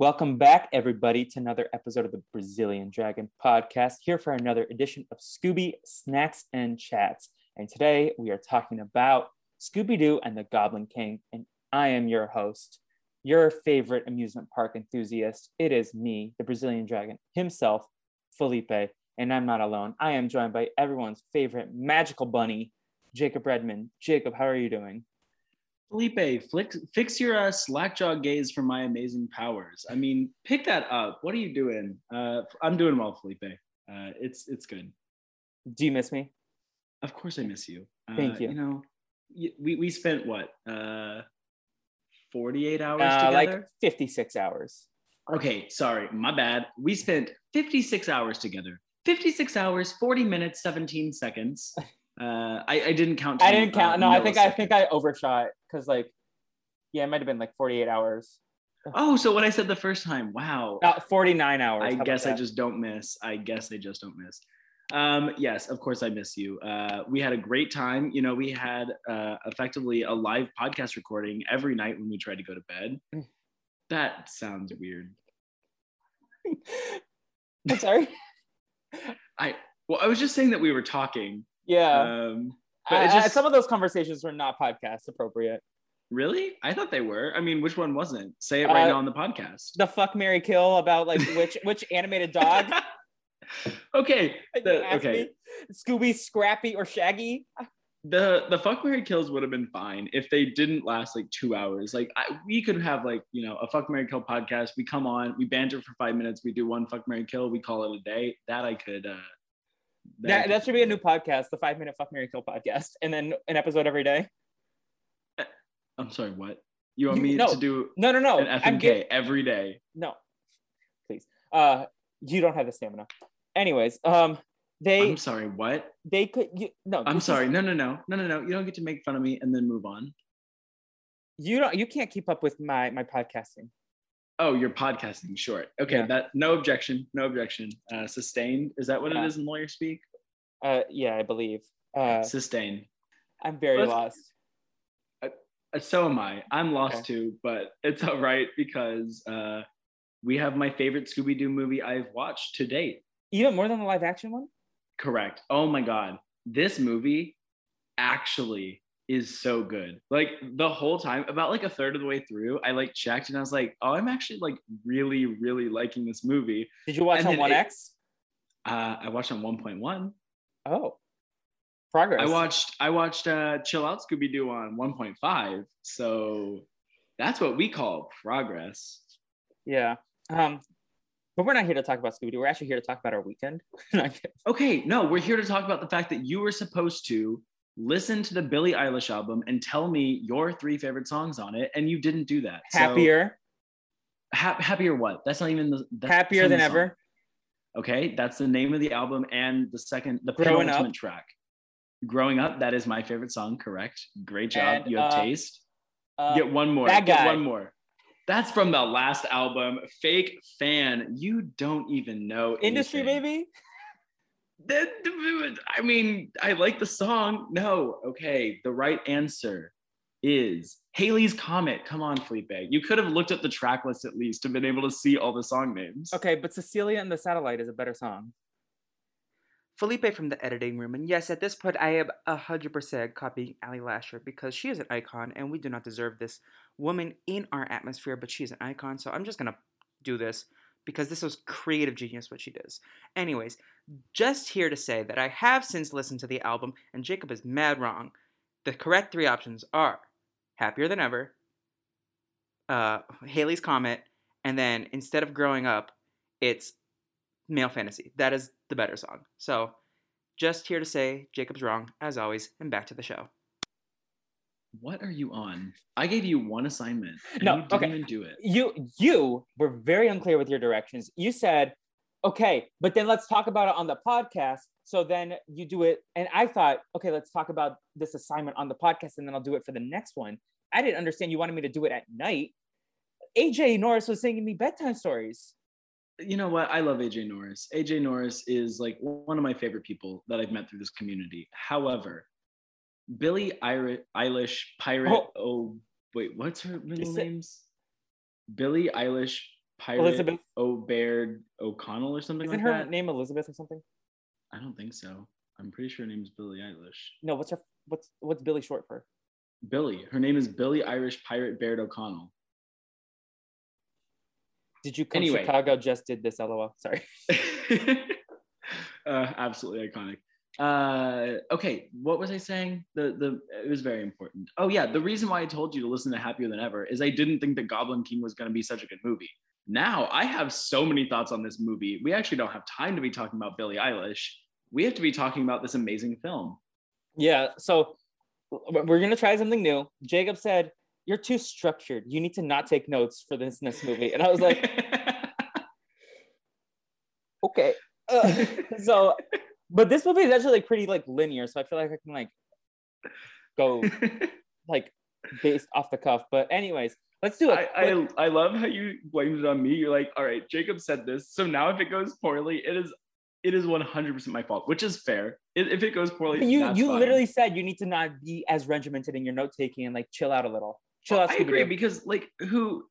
Welcome back, everybody, to another episode of the Brazilian Dragon podcast. Here for another edition of Scooby Snacks and Chats. And today we are talking about Scooby Doo and the Goblin King. And I am your host, your favorite amusement park enthusiast. It is me, the Brazilian Dragon himself, Felipe. And I'm not alone. I am joined by everyone's favorite magical bunny, Jacob Redman. Jacob, how are you doing? Felipe, flick, fix your uh, slackjaw gaze for my amazing powers. I mean, pick that up. What are you doing? Uh, I'm doing well, Felipe. Uh, it's it's good. Do you miss me? Of course, I miss you. Uh, Thank you. You know, we we spent what uh, 48 hours Uh, together. like 56 hours. okay, sorry, my bad. We spent 56 hours together. 56 hours, 40 minutes, 17 seconds. Uh, I, I didn't count. I didn't count. uh, no, I think I think I overshot because like, yeah, it might have been like 48 hours. Oh, so what I said the first time. Wow. Uh, 49 hours. I guess I just don't miss. I guess I just don't miss. Um, yes, of course I miss you. Uh, we had a great time. You know, we had uh, effectively a live podcast recording every night when we tried to go to bed. Mm. That sounds weird. I'm sorry. I well, I was just saying that we were talking. Yeah. Um, but I- it I- some of those conversations were not podcast appropriate. really, I thought they were. I mean, which one wasn't? Say it right Uh, now on the podcast. The fuck Mary Kill about like which which animated dog? okay, the, okay. me? Scooby, Scrappy, or Shaggy? the the fuck Mary kills would have been fine if they didn't last like two hours. Like I, we could have like you know a fuck Mary kill podcast. We come on, we banter for five minutes, we do one fuck Mary kill, we call it a day. That I could. uh That, that should be a new podcast, the five minute fuck Mary Kill podcast, and then an episode every day. I'm sorry, what? You want me No. to do No, no, no. an I'm FMK get- every day? no, please. Uh, you don't have the stamina. Anyways, um, they I'm sorry, what? they could you no. I'm this is- sorry. No, no, no, no, no, no. You don't get to make fun of me and then move on. you don't. You can't keep up with my my podcasting. Oh, you're podcasting. Short. Okay, Yeah. that no objection. No objection. Uh, sustained. Is that what Yeah. it is in lawyer speak? Uh, yeah, I believe. Uh, Sustained. I'm very lost. Uh, so am I. I'm lost Okay. too, but it's all right because uh, we have my favorite Scooby Doo movie I've watched to date. Even more than the live action one. Correct. Oh my God. This movie actually is so good. Like the whole time, about like a third of the way through, I like checked and I was like, oh, I'm actually like really, really liking this movie. Did you watch And on then One it- Uh, I watched on 1.1. Oh, progress. I watched I watched uh, Chill Out Scooby Doo on 1.5. So that's what we call progress. Yeah. Um, but we're not here to talk about Scooby Doo. We're actually here to talk about our weekend. No, I'm kidding. Okay, no, we're here to talk about the fact that you were supposed to listen to the Billie Eilish album and tell me your three favorite songs on it, and you didn't do that. So- Happier, Ha- happier what? That's not even the happier than the ever. Okay, that's the name of the album and the second, the Growing penultimate Up. track. Growing up, that is my favorite song. Correct. Great job. And, you have uh, taste. Uh, Get one more. Bad Get one more. That's from the last album. Fake fan. You don't even know industry, anything. baby. That- I mean, I like the song. No, okay. The right answer is Halley's Comet. Come on, Felipe. You could have looked at the track list at least and been able to see all the song names. Okay, but Cecilia and the Satellite is a better song. Felipe from the editing room, and yes, at this point, I am hundred percent copying Ali Lasher because she is an icon, and we do not deserve this woman in our atmosphere, but she is an icon. So I'm just gonna do this because this was creative genius what she does. Anyways, just here to say that I have since listened to the album, and Jacob is mad wrong. The correct three options are Happier Than Ever, uh, Halley's Comet, and then instead of Growing Up, it's Male Fantasy. That is the better song. So, just here to say Jacob's wrong, as always, and back to the show. What are you on? I gave you one assignment. And No, you didn't okay. even do it. You you were very unclear with your directions. You said, okay, but then let's talk about it on the podcast. So then you do it, and I thought, okay, let's talk about this assignment on the podcast, and then I'll do it for the next one. I didn't understand you wanted me to do it at night. AJ Norris was singing me bedtime stories. You know what? I love AJ Norris. AJ Norris is like one of my favorite people that I've met through this community. However, Billie Eilish Pirate. Oh. Oh. wait, what's her middle names? Billie Eilish Pirate Elizabeth. O'Baird O'Connell or something Isn't like her that. name Elizabeth or something? I don't think so. I'm pretty sure her name's Billie Eilish. No, what's her what's what's Billy short for? Billy. Her name is Billie Irish Pirate Baird O'Connell. Did you come Anyway. Chicago just did this? LOL. Sorry. uh, absolutely iconic. Uh, okay, what was I saying? The the it was very important. Oh yeah, the reason why I told you to listen to Happier Than Ever is I didn't think that Goblin King was going to be such a good movie. Now I have so many thoughts on this movie. We actually don't have time to be talking about Billie Eilish. We have to be talking about this amazing film. Yeah, so we're gonna try something new. Jacob said, You're too structured. You need to not take notes for this this movie. And I was like, okay. Uh, so but this movie is actually like pretty like linear, so I feel like I can like go like based off the cuff. But anyways, let's do it. I, I I love how you blamed it on me. You're like, all right, Jacob said this, so now if it goes poorly, it is it is 100% my fault, which is fair. If it goes poorly, you you fine. literally said you need to not be as regimented in your note taking and like chill out a little. Chill out. I agree because like who?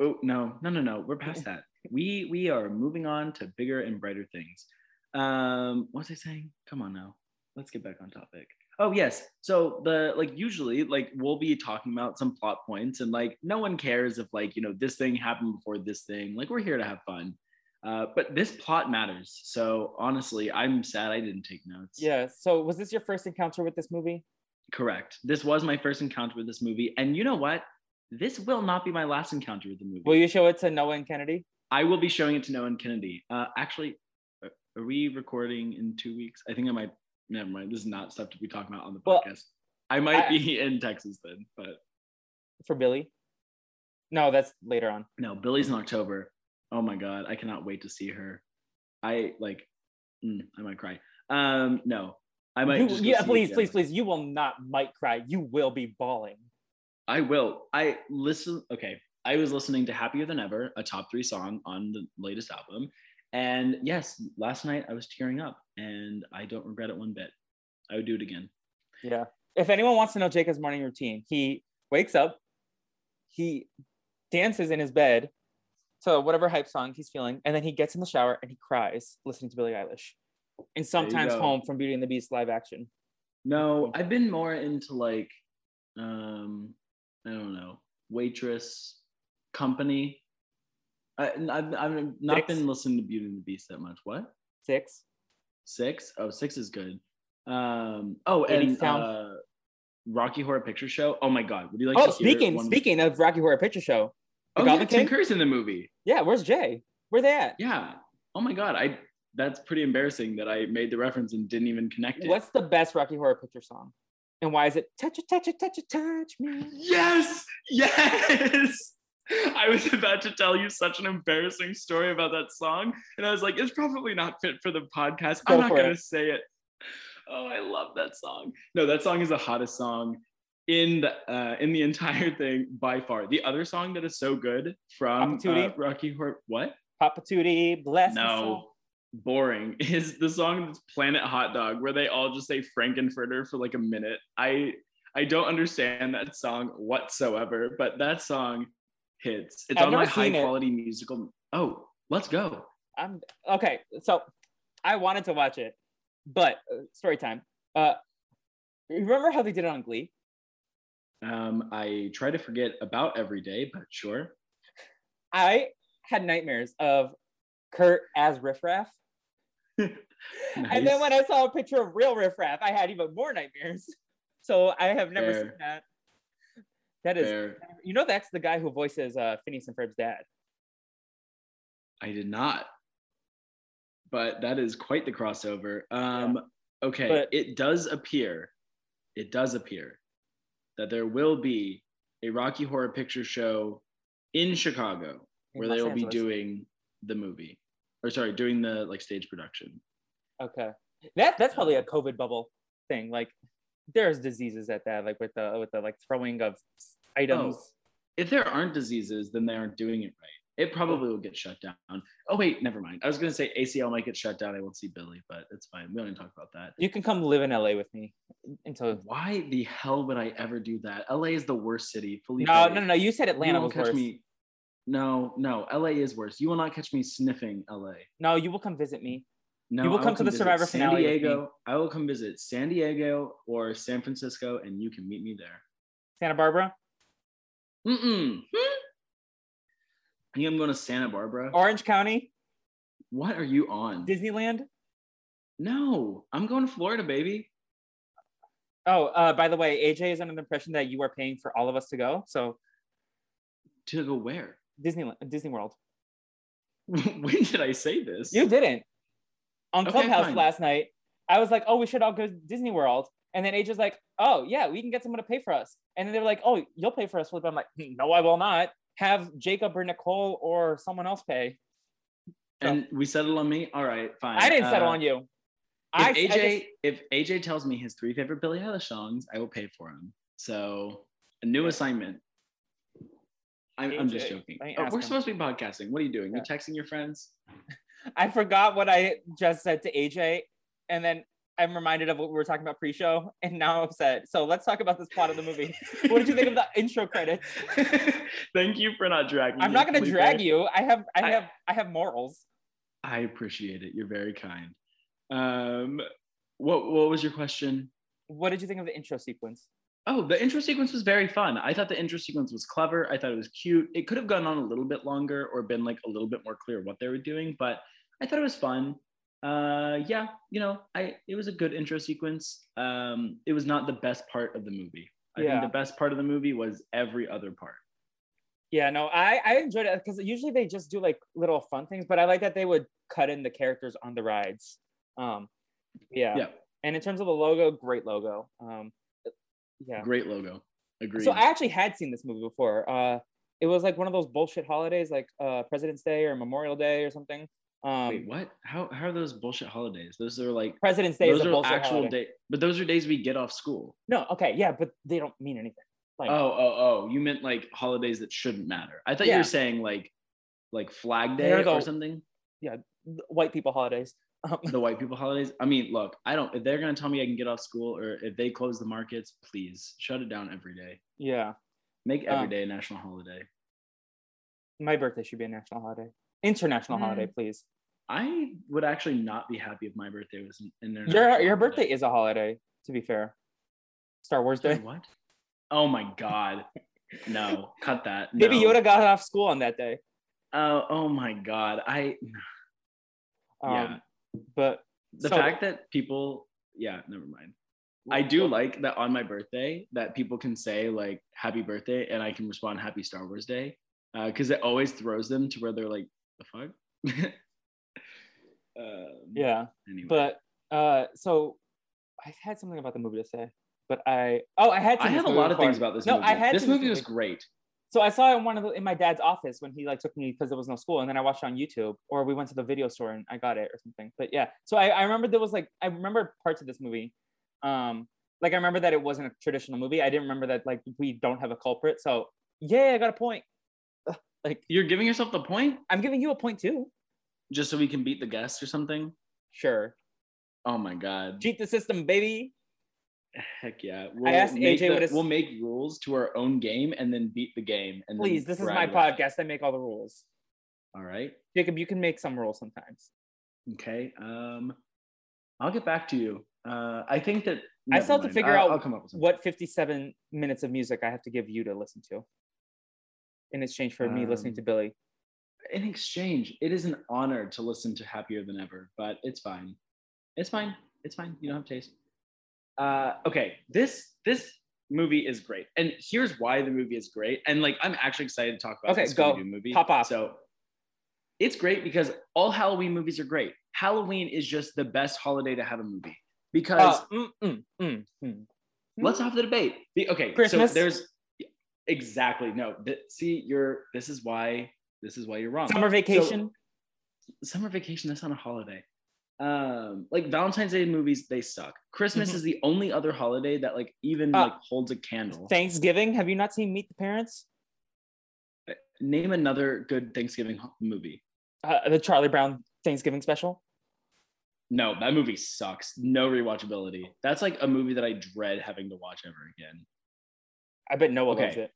Oh no no no no, we're past that. We we are moving on to bigger and brighter things. Um, what was I saying? Come on now, let's get back on topic. Oh yes, so the like usually like we'll be talking about some plot points and like no one cares if like you know this thing happened before this thing. Like we're here to have fun. Uh, but this plot matters. So honestly, I'm sad I didn't take notes. Yeah. So was this your first encounter with this movie? Correct. This was my first encounter with this movie. And you know what? This will not be my last encounter with the movie. Will you show it to Noah and Kennedy? I will be showing it to Noah and Kennedy. Uh, actually, are- we recording in two weeks? I think I might. Never mind. This is not stuff to be talking about on the Well, podcast. I might I- be in Texas then, but for Billy? No, that's later on. no. Billy's in October. Oh my god, I cannot wait to see her. I like. mm, I might cry. Um, no, I might. You- just yeah, please, please, please. You will not might cry. You will be bawling. I will. I listen. Okay. I was listening to Happier Than Ever, a top three song on the latest album. And yes, last night I was tearing up and I don't regret it one bit. I would do it again. Yeah. If anyone wants to know Jacob's morning routine, he wakes up, he dances in his bed to whatever hype song he's feeling, and then he gets in the shower and he cries listening to Billie Eilish. And sometimes home from Beauty and the Beast live action. No, I've been more into like, um, I don't know, waitress company. I, I've, I've not Six. been listening to Beauty and the Beast that much. What? Six. Six? Oh, six is good. Um, oh, 80s and uh, Rocky Horror Picture Show. Oh my God. Would you like oh, to speaking one- speaking of Rocky Horror Picture Show. The Oh, yeah, Tim? Curry's in the movie. Yeah, where's Jay? Where they at? Yeah. Oh my God. I that's pretty embarrassing that I made the reference and didn't even connect it. What's the best Rocky Horror Picture song? And why is it touch it, touch it, touch it, touch me? Yes, yes. I was about to tell you such an embarrassing story about that song, and I was like, it's probably not fit for the podcast. Go I'm not gonna say it. Oh, I love that song. No, that song is the hottest song in the uh, in the entire thing by far. The other song that is so good from uh, Rocky Horror, what? Papa Tootie, bless. No, boring is the song that's Planet Hot Dog, where they all just say Frankenfurter for like a minute. I I don't understand that song whatsoever, but that song hits. It's I've on my high seen it. quality musical. Oh, let's go. I'm okay. So I wanted to watch it, but uh, story time. Uh, remember how they did it on Glee? Um, I try to forget about every day, but sure. I had nightmares of Kurt as Riff Raff. Nice. And then when I saw a picture of real Riff Raff, I had even more nightmares. So I have never Fair. seen that. That is, Fair. you know, that's the guy who voices uh, Phineas and Ferb's dad. I did not. But that is quite the crossover. Um, okay, But- it does appear, it does appear that there will be a Rocky Horror Picture Show in Chicago in where Los they will be doing the movie, or sorry, doing the like stage production. Okay, that that's probably a COVID bubble thing. Like, there's diseases at that, like with the with the like throwing of oh, items. Oh, if there aren't diseases, then they aren't doing it right. It probably will get shut down. Oh wait, never mind. I was gonna say ACL might get shut down. I won't see Billy, but it's fine. We don't talk about that. You can come live in LA with me until. Why the hell would I ever do that? LA is the worst city. Fully No, no, no. You said Atlanta won't was catch worse. me. No, no, LA is worse. You will not catch me sniffing LA. No, you will come visit me. No, You will come to the Survivor San finale me. Diego. I will come visit San Diego or San Francisco, and you can meet me there. Santa Barbara, Mm-mm. Hmm? I think I'm going to Santa Barbara. Orange County, What are you on? Disneyland. no, I'm going to Florida, baby. Oh, uh, by the way, AJ is under the impression that you are paying for all of us to go. So To go where? Disneyland, Disney World. when did I say this? You didn't. On Okay, Clubhouse fine. last night, I was like, "Oh, we should all go to Disney World," and then AJ's like, "Oh, yeah, we can get someone to pay for us." And then they were like, "Oh, you'll pay for us." Flip. I'm like, "No, I will not. Have Jacob or Nicole or someone else pay." and we settled on me. All right, fine. I didn't settle Uh, on you. If I, AJ, I just- if AJ tells me his three favorite Billie Eilish songs, I will pay for him. So a new assignment. I'm, I'm just joking. Oh, we're him. supposed to be podcasting. What are you doing? Yeah. You texting your friends? I forgot what I just said to AJ, and then I'm reminded of what we were talking about pre-show, and now I'm upset. So let's talk about this plot of the movie. what did you think of the intro credits? Thank you for not dragging. I'm me, not gonna drag you. I have, I I- have, I have morals. I appreciate it. You're very kind. Um, what what was your question? What did you think of the intro sequence? Oh, the intro sequence was very fun. I thought the intro sequence was clever. I thought it was cute. It could have gone on a little bit longer or been like a little bit more clear what they were doing, but I thought it was fun. Uh, yeah, you know, I it was a good intro sequence. Um, it was not the best part of the movie. I Yeah. think the best part of the movie was every other part. Yeah, no, I I enjoyed it because usually they just do like little fun things, but I like that they would cut in the characters on the rides. Um, yeah. Yeah. And in terms of the logo, great logo. Um, yeah. Great logo. Agreed. So I actually had seen this movie before. Uh, it was like one of those bullshit holidays, like uh, President's Day or Memorial Day or something. Um, Wait, what? How how are those bullshit holidays? Those are like President's Day is those a are actual holiday. day, but those are days we get off school. No, okay, yeah, but they don't mean anything. Like, Oh, oh, oh! You meant like holidays that shouldn't matter. I thought you were saying like, like Flag Day They're or something. Yeah, white people holidays. Um, The white people holidays. I mean, look, I don't. If they're gonna tell me I can get off school, or if they close the markets, please shut it down every day. yeah, Make every Um, day a national holiday. my birthday should be a national holiday, international Mm. holiday, please. I would actually not be happy if my birthday was an international. Your your holiday. birthday is a holiday, to be fair. Star Wars Sorry, Day. What? Oh my god! No, cut that. Maybe no. Yoda got off school on that day. Oh, oh my god! I Um, Yeah. But the so- fact that people yeah never mind. I do like that on my birthday that people can say like happy birthday and i can respond happy star wars day because it always throws them to where they're like the fuck? Um, Yeah, anyway. but uh, so I had something about the movie to say, but I oh I had. i have a lot of things about this No, movie. I had this movie was great So I saw it in one of the, in my dad's office when he like took me because there was no school, and then I watched it on YouTube, or we went to the video store and I got it or something. But yeah, so I, I remember there was like I remember parts of this movie, um, like I remember that it wasn't a traditional movie. I didn't remember that like we don't have a culprit. So yeah, I got a point. Like you're giving yourself the point I'm giving you a point too. just so we can beat the guests or something Sure, oh my god cheat the system, baby. Heck yeah I asked AJ the- what his- we'll make rules to our own game and then beat the game and then Please, this is my podcast. I make all the rules. all right Jacob, you can make some rules sometimes. Okay. Um, I'll get back to you. Uh, I think that I still have to figure I'll- out I'll come up with. What 57 minutes of music I have to give you to listen to in exchange for me listening Um, to Billy. in exchange, it is an honor to listen to Happier Than Ever, but it's fine. It's fine. It's fine. You don't have taste. Uh, okay, this this movie is great, and here's why the movie is great. And like, I'm actually excited to talk about Okay, this go. Scooby-Doo movie. Pop off. So it's great because all Halloween movies are great. Halloween is just the best holiday to have a movie because Uh, mm, mm, mm, mm. let's have the debate. Be- okay, Christmas? So there's exactly no. Th- see, you're. This is why. This is why you're wrong. Summer So- vacation. summer vacation. That's not a holiday. Um, like Valentine's Day movies, they suck. Christmas Mhm. is the only other holiday that like even Uh, like holds a candle. Thanksgiving. Have you not seen Meet the Parents? Name another good Thanksgiving movie. Uh, the Charlie Brown Thanksgiving special. No, that movie sucks. No rewatchability. That's like a movie that I dread having to watch ever again. I bet Noah Okay. loves it.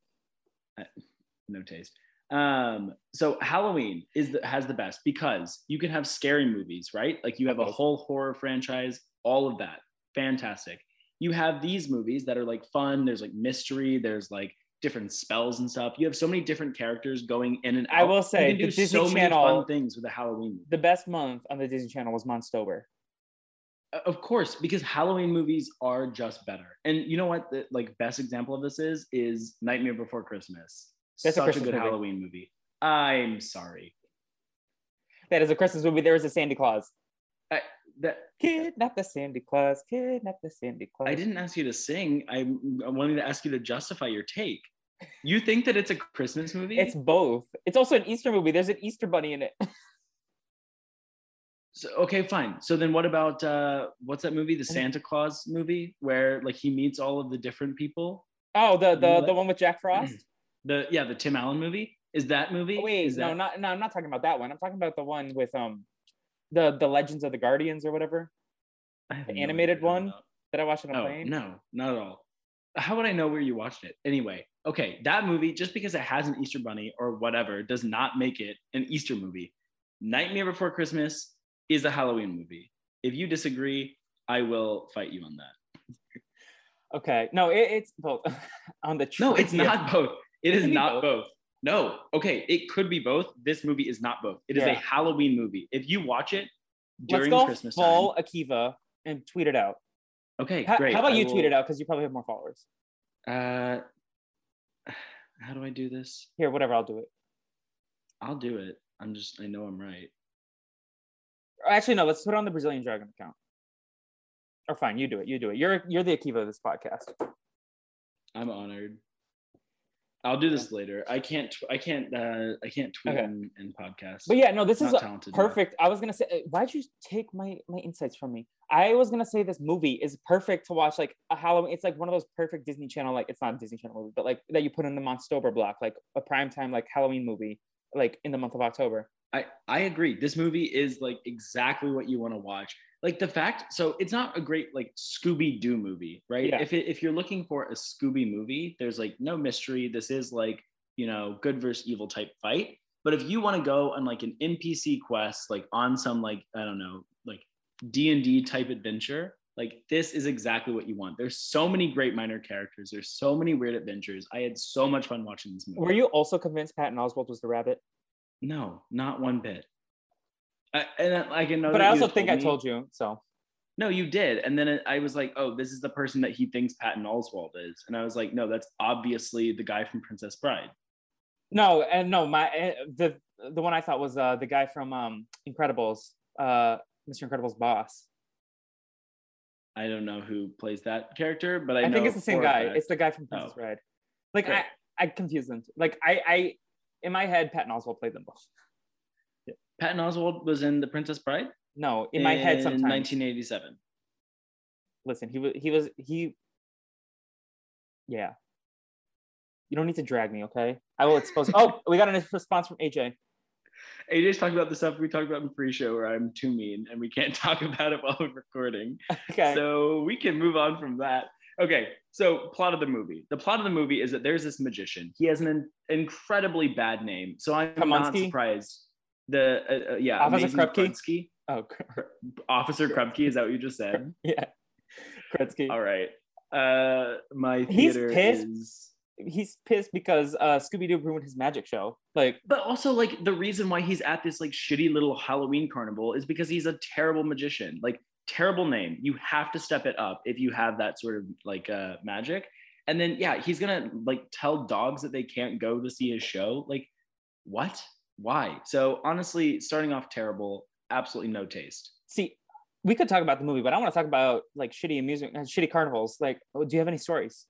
no taste. Um, so Halloween is the, has the best because you can have scary movies, right? Like you have a whole horror franchise, all of that, fantastic. You have these movies that are like fun. There's like mystery. There's like different spells and stuff. You have so many different characters going in and out. I will say, you can the do Disney so many Channel- fun things with a Halloween. movie. The best month on the Disney Channel was Monstober. Uh, Of course, because Halloween movies are just better. And you know what? The like best example of this is is Nightmare Before Christmas. That's a Such a, Christmas good movie. Halloween movie. I'm sorry. That is a Christmas movie. There is a Santa Claus. That Kidnap the Santa Claus. Kidnap the Santa Claus. I didn't ask you to sing. I, I wanted to ask you to justify your take. You think that it's a Christmas movie? It's both. It's also an Easter movie. There's an Easter bunny in it. so, okay, fine. So then, what about uh, what's that movie? The Santa Claus movie, where like he meets all of the different people. Oh, the the, the one with Jack Frost. The yeah, the Tim Allen movie. Is that movie? Oh, wait, is no, that, not no. I'm not talking about that one. I'm talking about the one with um, the the Legends of the Guardians or whatever the no animated one? that I watched on a about. plane. Oh no, not at all. How would I know where you watched it? Anyway, okay, that movie just because it has an Easter bunny or whatever does not make it an Easter movie. Nightmare Before Christmas is a Halloween movie. If you disagree, I will fight you on that. Okay, no, it, it's both. on the No, it's not both. It is not both. both. No. Okay, it could be both. This movie is not both. It is a Halloween movie. If you watch it during Let's go Christmas full time. Akiva and tweet it out. Okay, great. how about I you tweet it out because you probably have more followers. Uh, how do I do this? Here, whatever, I'll do it. I'll do it. I'm just. I know I'm right. Actually, no. Let's put it on the Brazilian Dragon account. Or fine, you do it. You do it. You're you're the Akiva of this podcast. I'm honored. I'll do this later. I can't. Tw- I can't. Uh, I can't tweet Okay. and, and podcast. But yeah, no, this is talented enough. perfect. I was gonna say, uh, why'd you take my my insights from me? I was gonna say this movie is perfect to watch like a Halloween. It's like one of those perfect Disney Channel, like it's not a Disney Channel movie, but like that you put in the Monstober block, like a primetime like Halloween movie, like in the month of October. I, I agree. This movie is like exactly what you want to watch. Like the fact, so it's not a great like Scooby Doo movie, right? Yeah. If it, if you're looking for a Scooby movie, there's like no mystery. This is like you know good versus evil type fight. But if you want to go on like an NPC quest, like on some like I don't know like D and D type adventure, like this is exactly what you want. There's so many great minor characters. There's so many weird adventures. I had so much fun watching this movie. Were you also convinced Patton Oswalt was the rabbit? No, not one bit. I, and I- I can know. but I also think I me- told you. So No, you did. And then I was like, oh, this is the person that he thinks Patton Oswalt is. And I was like, no, that's obviously the guy from Princess Bride. no, and no, my eh, the the one I thought was uh the guy from um Incredibles, uh Mr. Incredible's boss. I don't know who plays that character, but I, I, think it's the same guy. It's the guy from Princess Oh. Bride. Like Great. I, I confused them. Like I, I, in my head, Patton Oswalt played them both. Patton Oswalt was in The Princess Bride No, in my head, sometimes. 1987. Listen, he was, he was, he. Yeah. You don't need to drag me, okay? I will expose. oh, we got a response from AJ. AJ's talking about the stuff we talked about in pre-show where I'm too mean and we can't talk about it while we're recording. Okay. So we can move on from that. Okay, so plot of the movie. The plot of the movie is that there's this magician. He has an in- incredibly bad name, so I'm not Kaminsky? surprised. The uh, uh, yeah, Officer Krupke? Krupke. oh, Officer Krupke. Is that what you just said? yeah. Krudsky. All right. Uh, my He's pissed. is he's pissed because uh Scooby Doo ruined his magic show. Like, But also, like, the reason why he's at this like shitty little Halloween carnival is because he's a terrible magician. Like, terrible name. You have to step it up if you have that sort of like uh magic. And then yeah, he's gonna like tell dogs that they can't go to see his show. Like, what? Why? So honestly, starting off terrible, absolutely no taste. see, we could talk about the movie, but I want to talk about like shitty amusement, uh, shitty carnivals. Like, oh, do you have any stories?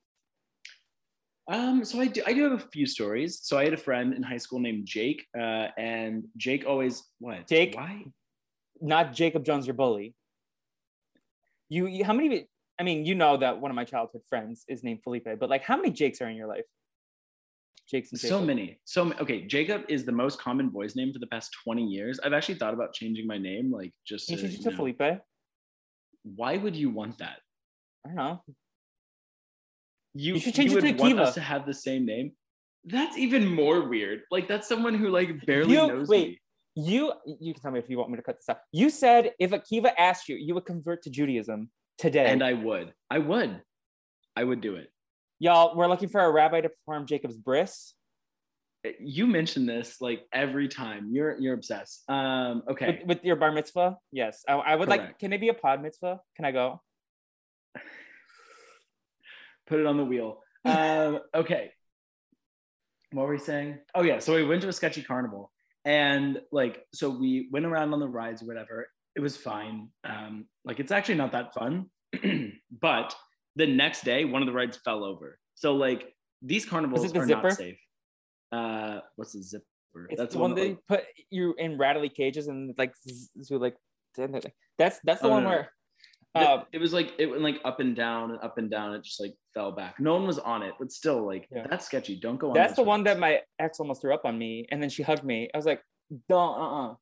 Um, so I do, I do have a few stories. So I had a friend in high school named Jake, uh, and Jake always what? Jake? Why? Not Jacob Jones, your bully. You, you how many? I mean, you know that one of my childhood friends is named Felipe, but like, how many Jakes are in your life? Jakes and So many. So okay, Jacob is the most common boys name for the past 20 years. I've actually thought about changing my name, like just Can you to, change it to know- Felipe? Why would you want that? I don't know. You, You should change it would to want Akiva. us to have the same name. That's even more weird. Like that's someone who like barely You- knows wait. me. You, you can tell me if you want me to cut this out. You said if Akiva asked you, you would convert to Judaism today. And I would. I would. I would do it. Y'all, we're looking for a rabbi to perform Jacob's bris. You mention this like every time. You're you're obsessed. Um, okay. with, with your bar mitzvah. Yes, I, I would like. Can it be a pod mitzvah? Can I go? Put it on the wheel. Um, okay. What were we saying? Oh yeah. So we went to a sketchy carnival, and like, so we went around on the rides or whatever. It was fine. Um, like, it's actually not that fun. but the next day, one of the rides fell over. So like, these carnivals the are zipper? not safe. Uh, what's the zipper? It's That's the one that, they like- put you in rattly cages and like so like that's that's the Oh, one no, no. where. The- Uh, it was like it went like up and down and up and down. It just like fell back. No one was on it, but still like Yeah. that's sketchy. Don't go on. that's the one that my ex almost threw up on me, and then she hugged me. I was like, "Don't, uh, uh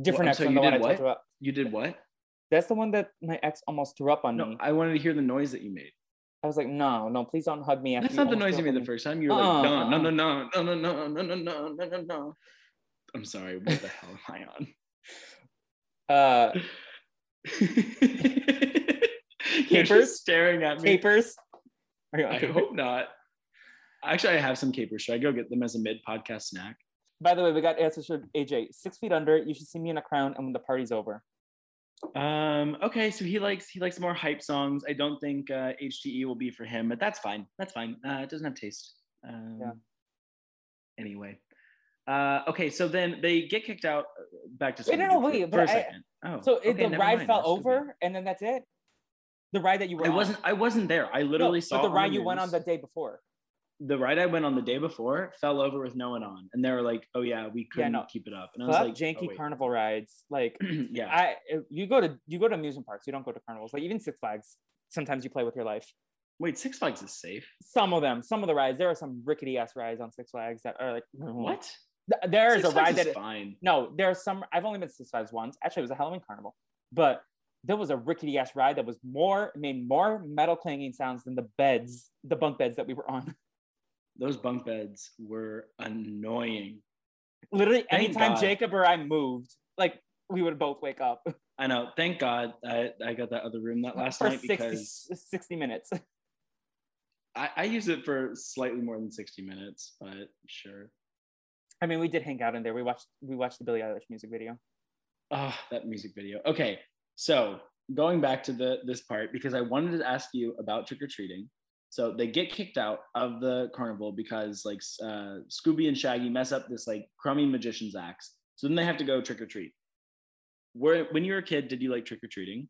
Different I'm ex from you the one I did what? about. You did what? That's the one that my ex almost threw up on No, me. I wanted to hear the noise that you made. I was like, "No, no, please don't hug me." after That's you not the noise you made on the first time. You were Uh-uh, like, no, no, uh-uh. no, no, no, no, no, no, no, no, no, no. I'm sorry. What the hell am I on? Uh, You're just staring at me. capers. Are you I capers? hope not. Actually, I have some capers. Should I go get them as a mid podcast snack? By the way, we got answers from AJ. Six feet under. You should see me in a crown, and when the party's over. Um, okay, so he likes he likes more hype songs. I don't think uh, HTE will be for him, but that's fine. That's fine. Uh, it doesn't have taste. Um, Yeah. Anyway, uh, okay, so then they get kicked out. uh, Back to Wait, no, no, for- wait, for, but a I- second. Oh, So it, okay, the ride mind, fell that's over, and then that's it. The ride that you were I on. wasn't. I wasn't there. I literally no, saw but the ride you went on the day before. The ride I went on the day before fell over with no one on, and they were like, "Oh yeah, we couldn't no. keep it up." And I was like, janky oh, carnival rides. Like yeah, I, you go to you go to amusement parks. You don't go to carnivals. Like even Six Flags. Sometimes you play with your life. wait, Six Flags is safe. Some of them, some of the rides. There are some rickety ass rides on Six Flags that are like What? There is a ride that is fine. no. There's some. I've only been to Six Flags once. Actually, it was a Halloween carnival, but there was a rickety ass ride that was more made more metal clanging sounds than the beds, the bunk beds that we were on. Those bunk beds were annoying. Literally, Thank anytime God. Jacob or I moved, like we would both wake up I know. Thank God I, I got that other room that last for night 60, because 60 minutes. I, I used it for slightly more than 60 minutes, but sure. I mean, we did hang out in there. We watched we watched the Billie Eilish music video. Oh, that music video. Okay, so going back to the this part because I wanted to ask you about trick or treating. So they get kicked out of the carnival because like uh, Scooby and Shaggy mess up this like crummy magician's axe. So then they have to go trick or treat. Where when you were a kid, did you like trick or treating?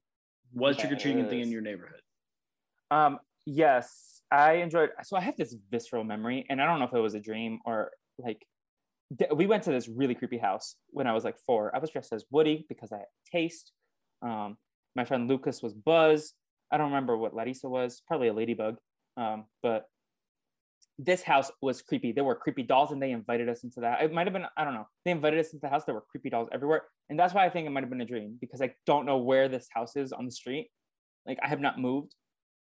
Was trick or treating a thing in your neighborhood? Um, yes, I enjoyed. So I have this visceral memory, and I don't know if it was a dream or like. th- We went to this really creepy house when I was like four. I was dressed as Woody because I had taste. Um, my friend Lucas was Buzz. I don't remember what Larissa was. Probably a ladybug. Um, but this house was creepy. There were creepy dolls, and they invited us into that. It might have been. I don't know. They invited us into the house. There were creepy dolls everywhere, and that's why I think it might have been a dream because I don't know where this house is on the street. Like I have not moved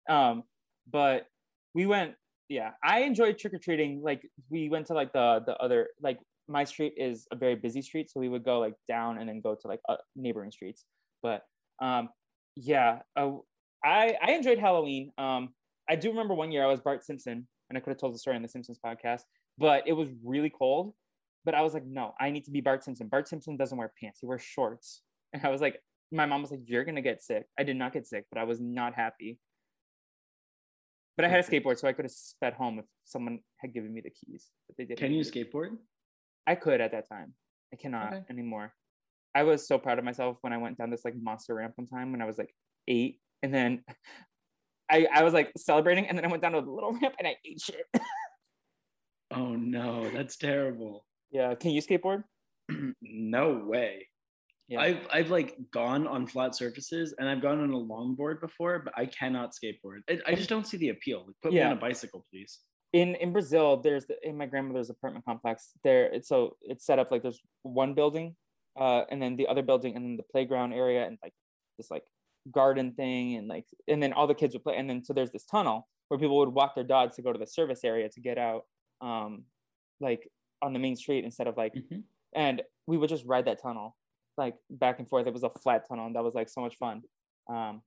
um but we went yeah i enjoyed trick-or-treating like we went to like the the other like my street is a very busy street so we would go like down and then go to like uh, neighboring streets but um yeah uh, i i enjoyed halloween um i do remember one year i was bart simpson and I could have told the story on the Simpsons podcast, but it was really cold. But I was like, no, I need to be Bart Simpson. Bart Simpson doesn't wear pants; he wears shorts. And I was like, my mom was like, "You're gonna get sick." I did not get sick, but I was not happy. But I had a skateboard, so I could have sped home if someone had given me the keys. But they didn't. Can you skateboard? I could at that time. I cannot Okay. anymore. I was so proud of myself when I went down this like monster ramp one time when I was like eight, and then I I was like celebrating, and then I went down to the little ramp and I ate shit. Oh no, that's terrible. yeah, can you skateboard? no way. Yeah. I've I've like gone on flat surfaces and I've gone on a longboard before, but I cannot skateboard. I, I just don't see the appeal. Like, put me on a bicycle, please. in in Brazil, there's the, in my grandmother's apartment complex. There, it's so it's set up like there's one building, uh, and then the other building, and then the playground area, and like this like garden thing, and like and then all the kids would play, and then so there's this tunnel where people would walk their dogs to go to the service area to get out, um, like on the main street instead of like, Mhm. and we would just ride that tunnel, like back and forth. It was a flat tunnel, and that was like so much fun. Um,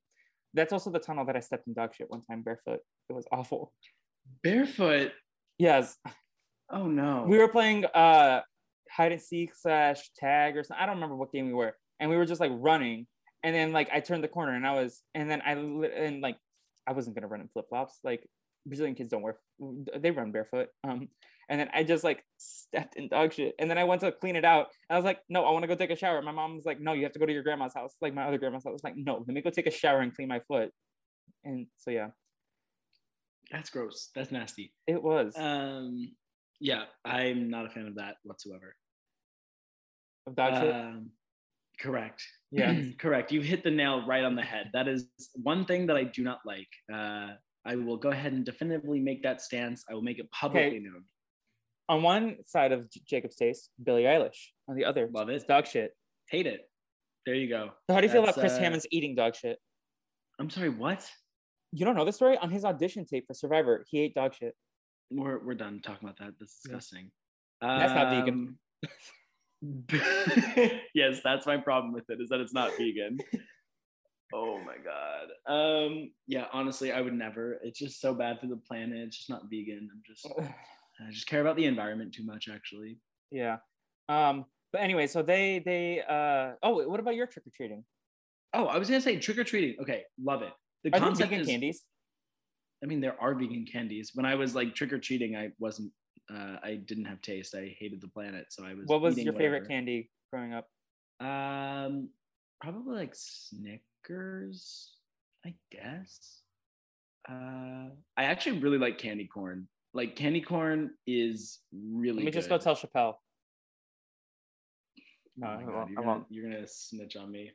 that's also the tunnel that I stepped in dog shit one time barefoot. It was awful. Barefoot. Yes, Oh no. we were playing uh hide and seek slash tag or something. I don't remember what game we were, and we were just like running, and then like I turned the corner and I was, and then I and like I wasn't gonna run in flip flops. Like Brazilian kids don't wear, they run barefoot. Um, and then I just like stepped in dog shit, and then I went to clean it out. And I was like, no, I want to go take a shower. My mom was like, no, you have to go to your grandma's house, like my other grandma's house. I was like, no, let me go take a shower and clean my foot. And so yeah, That's gross. That's nasty. it was Um yeah, I'm not a fan of that whatsoever. of dog shit. Um, correct. Yeah. correct. You hit the nail right on the head. That is one thing that I do not like. Uh, I will go ahead and definitively make that stance. I will make it publicly known. On one side of Jacob's taste, Billie Eilish. On the other, Love it. dog shit. Hate it. There you go. So how do you feel about Chris uh, Hammons' eating dog shit? I'm sorry. What? You don't know the story? On his audition tape for Survivor, he ate dog shit. We're we're done talking about that. That's Yeah. disgusting. That's not vegan. Yes, that's my problem with it is that it's not vegan. oh my god. Um, yeah, honestly, I would never. It's just so bad for the planet. It's just not vegan. I'm just I just care about the environment too much, actually. yeah. Um, but anyway, so they they uh oh wait, what about your trick or treating? Oh, I was gonna say trick or treating. Okay, love it. The Are concept vegan is, candies? I mean, there are vegan candies. When I was like trick or treating, I wasn't. Uh, I didn't have taste. I hated the planet, so I was. What was your favorite candy growing up? Um, probably like Snickers, I guess. Uh, I actually really like candy corn. Like candy corn is really. Let me just go tell Chappelle. Oh No, my I God, won't- you're, I gonna, you're gonna snitch on me.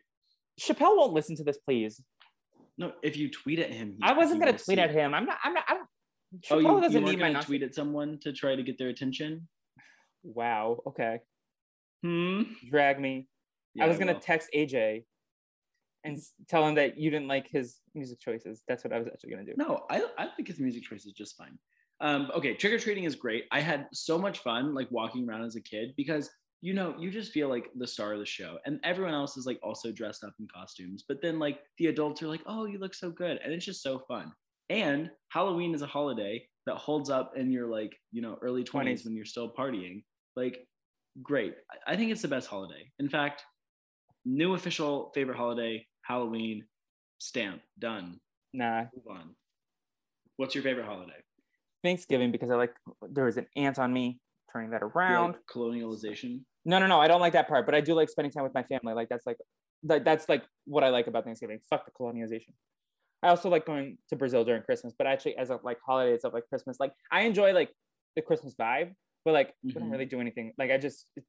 Chappelle won't listen to this, please. No, if you tweet at him, I wasn't gonna tweet at him. I'm not. I'm not. I'm, Oh, Chappelle you, you doesn't weren't need my tweet at someone to try to get their attention. Wow. Okay. Hmm. Drag me. Yeah, I was gonna text AJ and tell him that you didn't like his music choices. That's what I was actually gonna do. No, I, I think his music choice is just fine. Um, okay, trick or treating is great. I had so much fun like walking around as a kid because you know you just feel like the star of the show, and everyone else is like also dressed up in costumes. But then like the adults are like, "Oh, you look so good," and it's just so fun. And Halloween is a holiday that holds up in your like you know early 20s. twenties when you're still partying. Like, great. I- think it's the best holiday. In fact, new official favorite holiday, Halloween. Stamp done. Nah, Move on. What's your favorite holiday? Thanksgiving because I like there was an ant on me turning that around. like colonialization. No, no, no. I don't like that part, but I do like spending time with my family. Like that's like that, that's like what I like about Thanksgiving. Fuck the colonization. I also like going to Brazil during Christmas, but actually as a like holidays of like Christmas, like I enjoy like the Christmas vibe, but like we don't Mhm. really do anything. Like I just it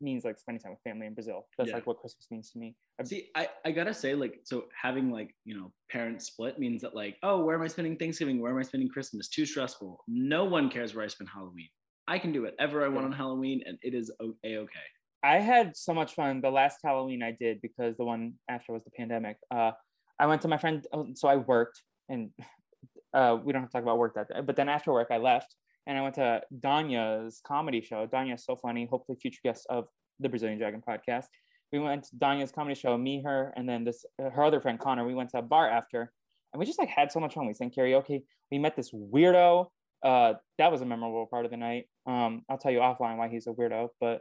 means like spending time with family in Brazil. That's Yeah. like what Christmas means to me. I- See, I, I gotta say, like, so having like, you know, parents split means that like, oh, where am I spending Thanksgiving? Where am I spending Christmas? Too stressful. No one cares where I spend Halloween. I can do whatever I want on Halloween and it is a okay. I had so much fun the last Halloween I did because the one after was the pandemic. Uh, I went to my friend, oh, so I worked, and uh, we don't have to talk about work that day. But then after work, I left and I went to Danya's comedy show. Danya's so funny. Hopefully, future guest of the Brazilian Dragon podcast. We went to Danya's comedy show. Me, her, and then this her other friend Connor. We went to a bar after, and we just like had so much fun. We sang karaoke. We met this weirdo uh, that was a memorable part of the night. Um, I'll tell you offline why he's a weirdo, but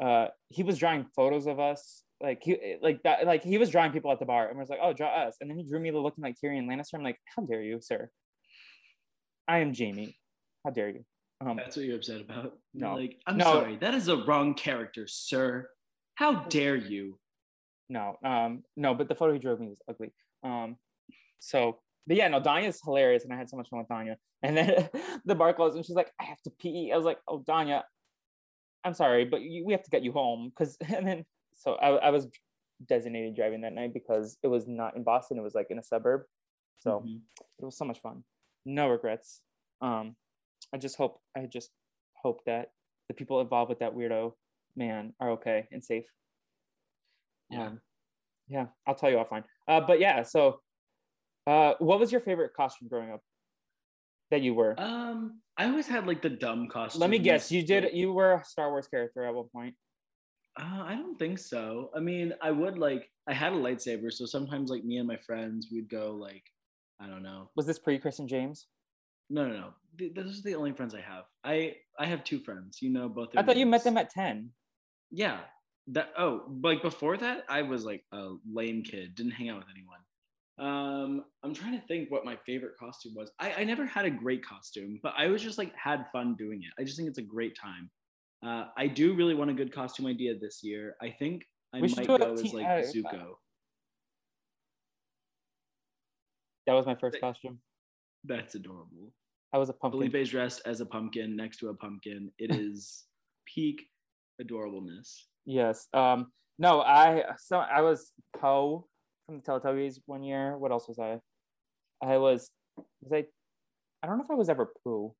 uh, he was drawing photos of us. Like he like that like he was drawing people at the bar and was like, oh, draw us. And then he drew me looking like Tyrion Lannister. I'm like, how dare you, sir? I am Jaime. How dare you? Um, That's what you're upset about. You're No. Like, I'm No. sorry. That is a wrong character, sir. How dare you? no, um, no, but the photo he drew of me was ugly. Um, so, but yeah, no, Danya's hilarious, and I had so much fun with Danya. And then the bar closed, and she's like, "I have to pee." I was like, "Oh, Danya, I'm sorry, but you, we have to get you home." Because and then so I, I was designated driving that night because it was not in Boston; it was like in a suburb. So Mhm. it was so much fun. No regrets. Um, I just hope I just hope that the people involved with that weirdo man are okay and safe. Yeah. Um, yeah, I'll tell you offline. Uh, but yeah, so uh, what was your favorite costume growing up that you were? Um, I always had like the dumb costume. Let me guess. You did. You were a Star Wars character at one point. Uh, I don't think so. I mean, I would like. I had a lightsaber, so sometimes like me and my friends, we'd go like, I don't know. Was this pre Chris and James? No, no, no. Th- Those are the only friends I have. I I have two friends. You know both. Of them. I thought you met them at ten. Yeah. That oh, like before that, I was like a lame kid. Didn't hang out with anyone. Um, I'm trying to think what my favorite costume was. I, I never had a great costume, but I was just like had fun doing it. I just think it's a great time. Uh, I do really want a good costume idea this year. I think I We might go as like uh, Zuko. That was my first Th- costume. That's adorable. I was a pumpkin. Felipe's dressed as a pumpkin next to a pumpkin. It is peak adorableness. Yes. Um. No, I so I was Po from the Teletubbies one year. What else was I? I was was I I don't know if I was ever Pooh.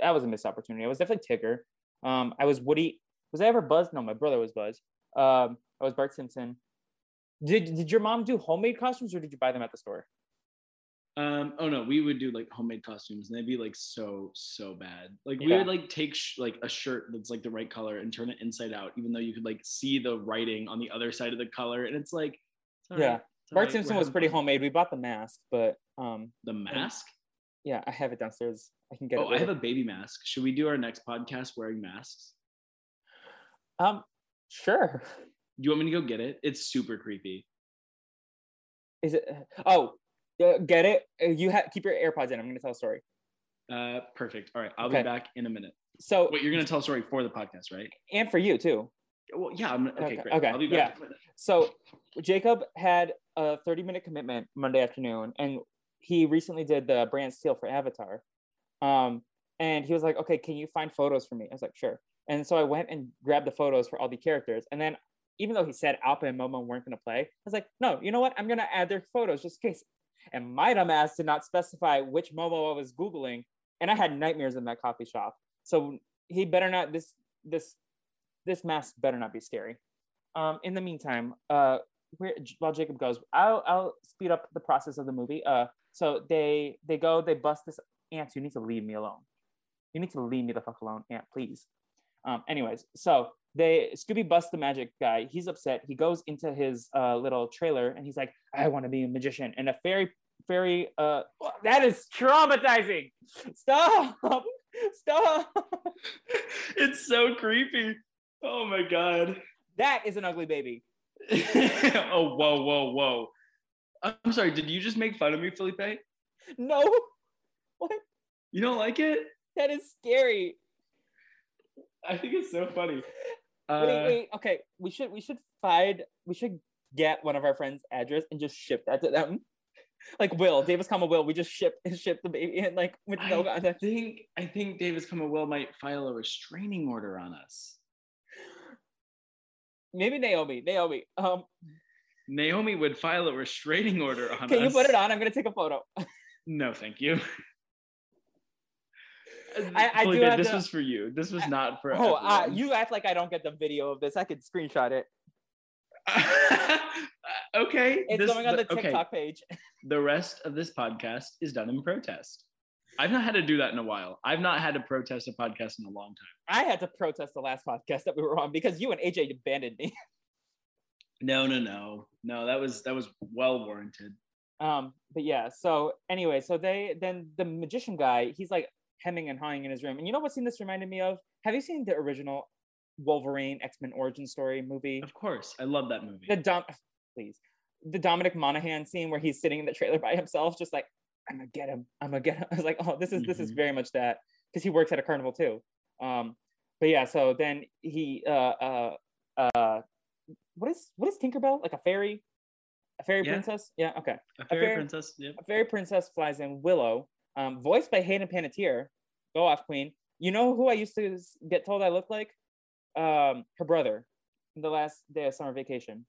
That was a missed opportunity. I was definitely Tigger. Um, I was Woody. Was I ever Buzz? No, my brother was Buzz. Um, I was Bart Simpson. Did Did your mom do homemade costumes or did you buy them at the store? Um, oh no, we would do like homemade costumes and they'd be like so, so bad. Like we Yeah. would like take sh- like a shirt that's like the right color and turn it inside out, even though you could like see the writing on the other side of the color. And it's like, it's Yeah. right, Bart right, Simpson we're was pretty fun. homemade. We bought the mask, but um, The mask? Yeah, I have it downstairs. I can get Oh, it. I have a baby mask. Should we do our next podcast wearing masks? um, sure. Do you want me to go get it? It's super creepy. Is it? Oh, uh, get it? Uh, You have keep your AirPods in. I'm going to tell a story. Uh, perfect. All right, I'll Okay. be back in a minute. So, Wait, you're gonna tell a story for the podcast, right? and for you too. Well, yeah. I'm okay. Okay, Great. okay, I'll be back. in a minute. So, Jacob had a 30 minute commitment Monday afternoon, and he recently did the brand seal for Avatar. Um, and he was like, "Okay, can you find photos for me?" I was like, "Sure." And so I went and grabbed the photos for all the characters, and then even though he said Appa and Momo weren't going to play, I was like, "No, you know what? I'm going to add their photos just in case." And my dumbass did not specify which Momo I was googling, and I had nightmares in that coffee shop. So he better not this this this mask better not be scary. Um, in the meantime, uh, where, while Jacob goes, I'll I'll speed up the process of the movie. Uh, so they they go, they bust this ant. You need to leave me alone. You need to leave me the fuck alone, ant, please. Um, anyways, so they Scooby busts the magic guy. He's upset. He goes into his uh, little trailer and he's like, I want to be a magician. And a fairy, fairy, uh, that is traumatizing. Stop, stop. it's so creepy. Oh my god. That is an ugly baby. oh whoa whoa whoa. I'm sorry. Did you just make fun of me, Felipe? No, what? You don't like it? That is scary. I think it's so funny. Uh, wait, wait. Okay, we should we should find we should get one of our friends' address and just ship that to them. Like Will, Davis, comma Will, we just ship and ship the baby and like with no I contact. think I think Davis Coma Will might file a restraining order on us. Maybe Naomi. Naomi. Um, Naomi would file a restraining order on can us. you put it on? I'm gonna take a photo. No, thank you. I- I do this to- was for you. This was not for. Oh, uh, you act like I don't get the video of this. I could screenshot it. okay. It's this- going on the okay, TikTok page. The rest of this podcast is done in protest. I've not had to do that in a while. I've not had to protest a podcast in a long time. I had to protest the last podcast that we were on because you and AJ abandoned me. No, no, no, no. That was that was well warranted. Um, but yeah, so anyway, so they then the magician guy, he's like, hemming and hawing in his room. And you know what scene this reminded me of? Have you seen the original Wolverine X Men Origin Story movie? Of course, I love that movie. The Dom, please, the Dominic Monaghan scene where he's sitting in the trailer by himself, just like I'm gonna get him. I'm gonna get him. I was like, oh, this is this is Mhm. very much that because he works at a carnival too. Um, but yeah, so then he uh uh uh what is what is Tinkerbell like a fairy, a fairy Yeah. princess? Yeah, okay. A fairy fair- princess. Yep. A fairy princess flies in Willow, um, voiced by Hayden Panettiere. Go off, Queen. You know who I used to get told I look like? Um, her brother. in The last day of summer vacation.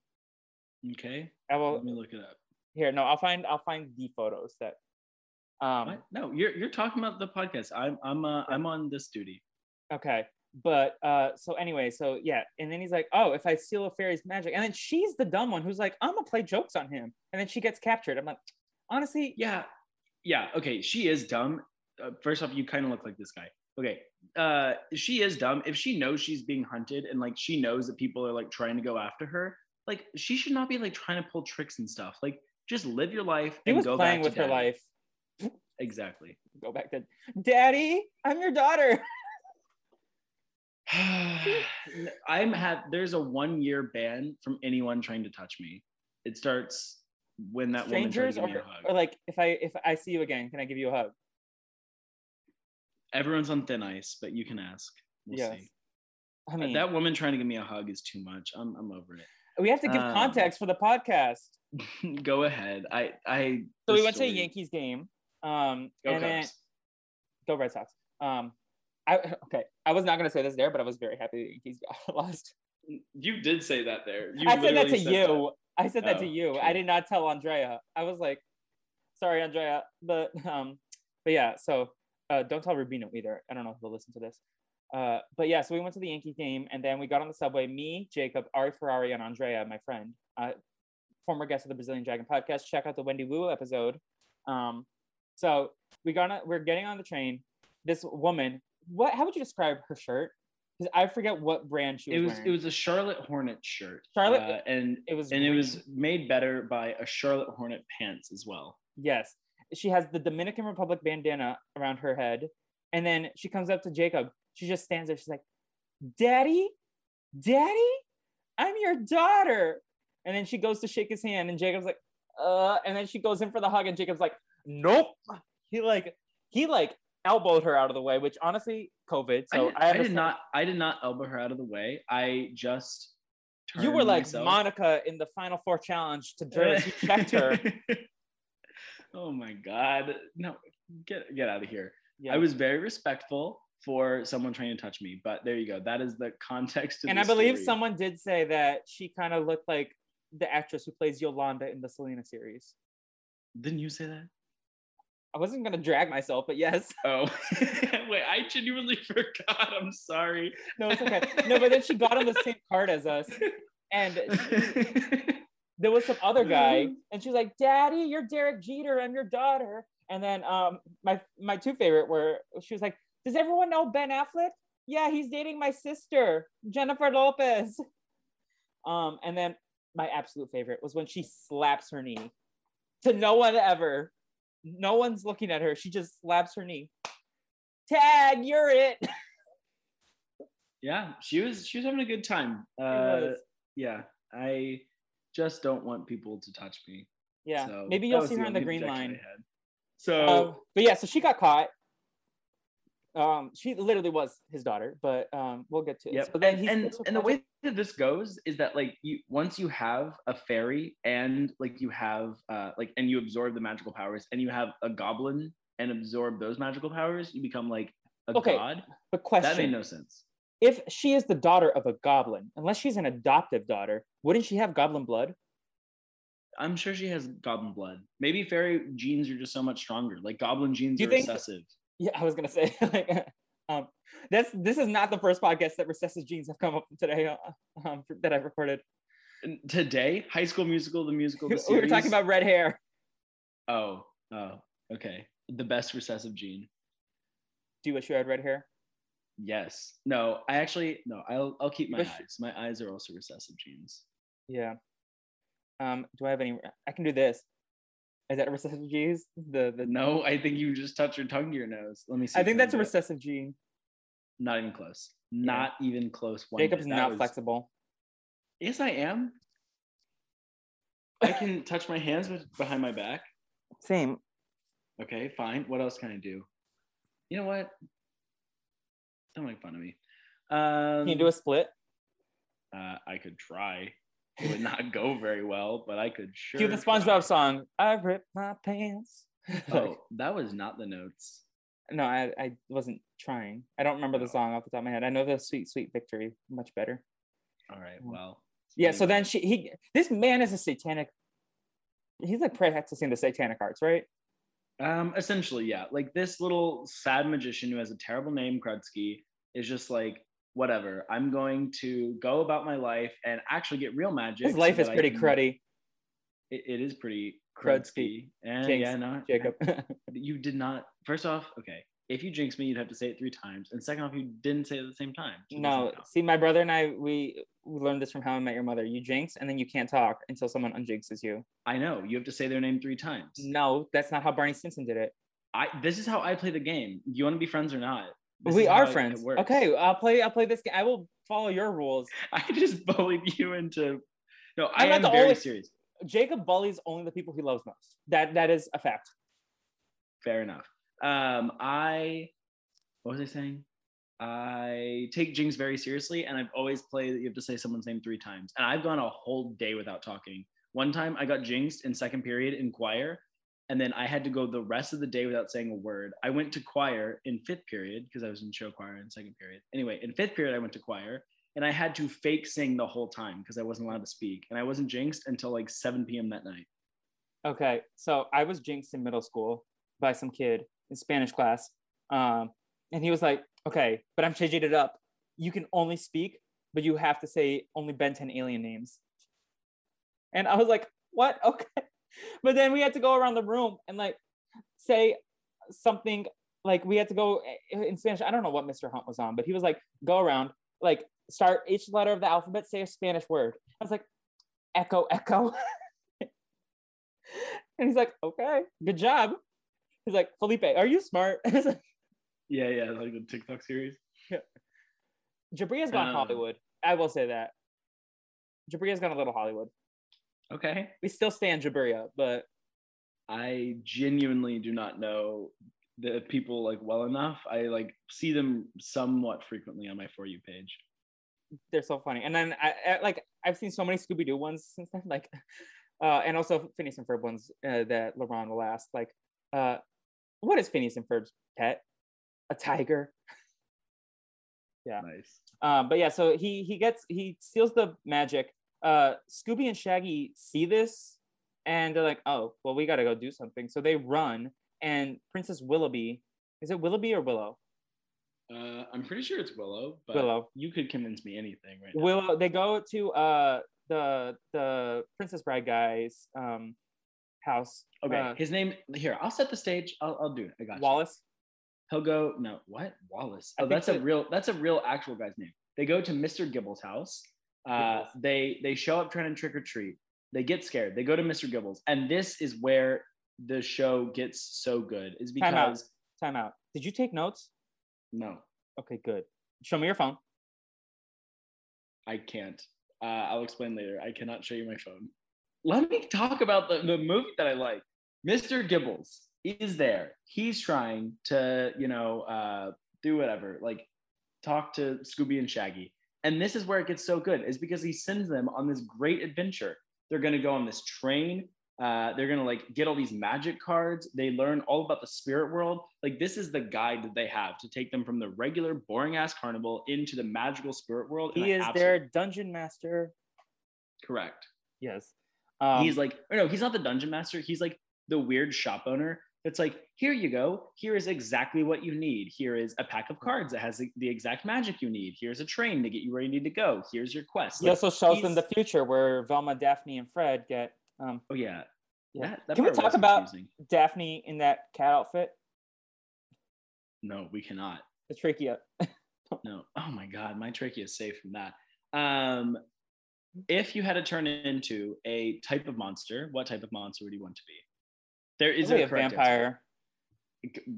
Okay. I will Let me look it up. here. No, I'll find. I'll find the photos that. Um, What? No, you're you're talking about the podcast. I'm I'm uh, I'm on this duty. Okay. But uh so anyway, so yeah, and then he's like, Oh, if I steal a fairy's magic, and then she's the dumb one who's like, I'm gonna play jokes on him. And then she gets captured. I'm like, honestly, Yeah, yeah. Okay, she is dumb. Uh, first off, you kind of look like this guy. Okay, uh, she is dumb. If she knows she's being hunted and like she knows that people are like trying to go after her, like she should not be like trying to pull tricks and stuff. Like just live your life he and was go playing back with her life. Exactly. Go back to Daddy, I'm your daughter. I'm had there's a one year ban from anyone trying to touch me. It starts when that woman tried Strangers to or, give me a hug. or like if I if I see you again, can I give you a hug? Everyone's on thin ice, but you can ask. We'll Yes. see. I mean that woman trying to give me a hug is too much. I'm I'm over it. we have to give um, context for the podcast. Go ahead. I I So we went to a Yankees game. Um Go and then Cubs. go Red Sox. Um I okay. I was not gonna say this there, but I was very happy the Yankees got lost. You did say that there. You I said that to said you. I said that Oh, to you. I did not tell Andrea. I was like, sorry, Andrea. But um, but yeah, so uh don't tell Rubino either. I don't know if they'll listen to this. Uh, but yeah, so we went to the Yankee game and then we got on the subway. Me, Jacob, Ari Ferrari, and Andrea, my friend, uh, former guest of the Brazilian Dragon podcast. Check out the Wendy Wu episode. Um, so we got on, we're getting on the train. This woman, what? How would you describe her shirt? Because I forget what brand she was, It was wearing. it was a Charlotte Hornet shirt. Charlotte- uh, and it was and it was made better by a Charlotte Hornet pants as well. Yes. She has the Dominican Republic bandana around her head. And then she comes up to Jacob. She just stands there. She's like, Daddy, Daddy, I'm your daughter. And then she goes to shake his hand, and Jacob's like, uh, and then she goes in for the hug, and Jacob's like, nope. He like, he like elbowed her out of the way, which honestly, COVID. I, So did, I, I did not I did not elbow her out of the way. I just You were like myself- Monica in the Final Four challenge to Durs. You checked her. oh my god. No, get get out of here. Yeah. I was very respectful for someone trying to touch me, but there you go. That is the context of and I believe story. someone did say that she kind of looked like the actress who plays Yolanda in the Selena series. Didn't you say that? I wasn't gonna drag myself, but yes. Oh, wait, I genuinely forgot. I'm sorry. No, it's okay. No, but then she got on the same card as us, and there was some other guy, and she's like, "Daddy, you're Derek Jeter. I'm your daughter." And then um, my my two favorite were she was like, "Does everyone know Ben Affleck? Yeah, he's dating my sister, Jennifer Lopez." Um, and then my absolute favorite was when she slaps her knee to no one ever. No one's looking at her. She just slaps her knee. Tag, you're it. yeah, she was she was having a good time. Uh, yeah, I just don't want people to touch me. Yeah, So maybe you'll see her on the green line. So Um, but yeah, so she got caught. Um, she literally was his daughter, but um, we'll get to it. Yep. So then and and, so and the way that this goes is that like you once you have a fairy and like you have uh like and you absorb the magical powers and you have a goblin and absorb those magical powers, you become like a Okay, god. but question That made no sense. If she is the daughter of a goblin, unless she's an adoptive daughter, wouldn't she have goblin blood? I'm sure she has goblin blood. Maybe fairy genes are just so much stronger. Like goblin genes Do you are think- recessive. Yeah, I was gonna say. like, um, that's this is not the first podcast that recessive genes have come up today uh, um, that I've recorded. Today, High School Musical, the musical, the we were talking about red hair. Oh, oh, okay. The best recessive gene. Do you wish you had red hair? Yes. No, I actually no. I'll I'll keep my Wish- eyes. My eyes are also recessive genes. Yeah. Um, do I have any? I can do this. Is that a recessive G's? The the No, I think you just touched your tongue to your nose. Let me see. I think that's a recessive G. Not even close. Not even close. One Jacob's bit. That not was- flexible. Yes, I am. I can touch my hands behind my back. Same. Okay, fine. What else can I do? You know what? Don't make fun of me. Um, Can you do a split? uh, I could try. It would not go very well, but I could sure. Do the try. SpongeBob song. I ripped my pants. Oh, that was not the notes. no, I, I wasn't trying. I don't remember the Oh. song off the top of my head. I know the sweet, sweet victory much better. All right. Well. Yeah. So then she he this man is a satanic. He's like practicing the satanic arts, right? Um, essentially, yeah. Like this little sad magician who has a terrible name, Krudsky, is just like, whatever. I'm going to go about my life and actually get real magic. His so life is pretty can- cruddy, It, it is pretty. Krudsky. And Jinx, yeah, no, Jacob. you did not. First off, okay. If you jinx me, you'd have to say it three times. And second off, you didn't say it at the same time. so no, see, my brother and I, we, we learned this from How I Met Your Mother. You jinx, and then you can't talk until someone unjinxes you. I know. You have to say their name three times. No, that's not how Barney Stinson did it. I. This is how I play the game. You want to be friends or not? This we are friends. Okay, I'll play. I'll play this game. I will follow your rules. I just bullied you into. No, I I'm not am the very only- serious. Jacob bullies only the people he loves most. That that is a fact. Fair enough. Um, I. What was I saying? I take Jinx very seriously, and I've always played that you have to say someone's name three times. And I've gone a whole day without talking. One time I got jinxed in second period in choir, and then I had to go the rest of the day without saying a word. I went to choir in fifth period because I was in show choir in second period. Anyway, in fifth period, I went to choir, and I had to fake sing the whole time because I wasn't allowed to speak. And I wasn't jinxed until like 7 p.m. that night. Okay, so I was jinxed in middle school by some kid in Spanish class, um, and he was like, "Okay, but I'm changing it up. You can only speak, but you have to say only Ben 10 alien names." And I was like, "What? Okay." But then we had to go around the room and like say something like we had to go in Spanish. I don't know what Mr. Hunt was on, but he was like, "Go around, like start each letter of the alphabet, say a Spanish word." I was like, "Echo, echo." And he's like, okay, good job. He's like, Felipe, are you smart? Like, Yeah, yeah, like the TikTok series. Yeah. Jabria's gone Um, Hollywood. I will say that. Jabria's gone a little Hollywood. Okay. We still stand Jabria, but I genuinely do not know the people like well enough. I like see them somewhat frequently on my for you page. they're so funny. And then I, I like I've seen so many Scooby Doo ones since then, like, uh, and also Phineas and Ferb ones uh, that LeBron will ask. Like, uh, what is Phineas and Ferb's pet? A tiger. Yeah. Nice. Um, but yeah, so he he gets he steals the magic. Uh, Scooby and Shaggy see this, and they're like, "Oh, well, we got to go do something." So they run, and Princess Willoughby is it Willoughby or Willow? Uh, I'm pretty sure it's Willow, but Willow. you could convince me anything right now. Willow. They go to uh the the Princess Bride guy's um house. Okay, uh, his name here. I'll set the stage. I'll, I'll do it. I got you. Wallace. He'll go. No, what Wallace? Oh, that's a real. That's a real actual guy's name. They go to Mr. Gibble's house. Uh, they they show up trying to trick or treat. They get scared. They go to Mr. Gibble's, and this is where the show gets so good. Is Time out. because Time out. Did you take notes? no, Okay, good. Show me your phone. I can't. Uh, I'll explain later. I cannot show you my phone. Let me talk about the, the movie that I like. Mr. Gibbles is there. He's trying to, you know, uh, do whatever, like talk to Scooby and Shaggy. And this is where it gets so good, is because he sends them on this great adventure. They're going to go on this train. Uh, they're going to like get all these magic cards. They learn all about the spirit world. Like, this is the guide that they have to take them from the regular, boring ass carnival into the magical spirit world. He is absolutely- their dungeon master. Correct. Yes. Um, he's like, or no, he's not the dungeon master. He's like the weird shop owner that's like, here you go. Here is exactly what you need. Here is a pack of cards that has the, the exact magic you need. Here's a train to get you where you need to go. Here's your quest. he Like, also shows them the future where Velma, Daphne, and Fred get. Um, oh yeah. yeah. That- that Can we talk about. Daphne in that cat outfit? No, we cannot. The trachea. No. Oh my God, my trachea is safe from that. Um, if you had to turn into a type of monster, what type of monster would you want to be? There is a correct answer. vampire.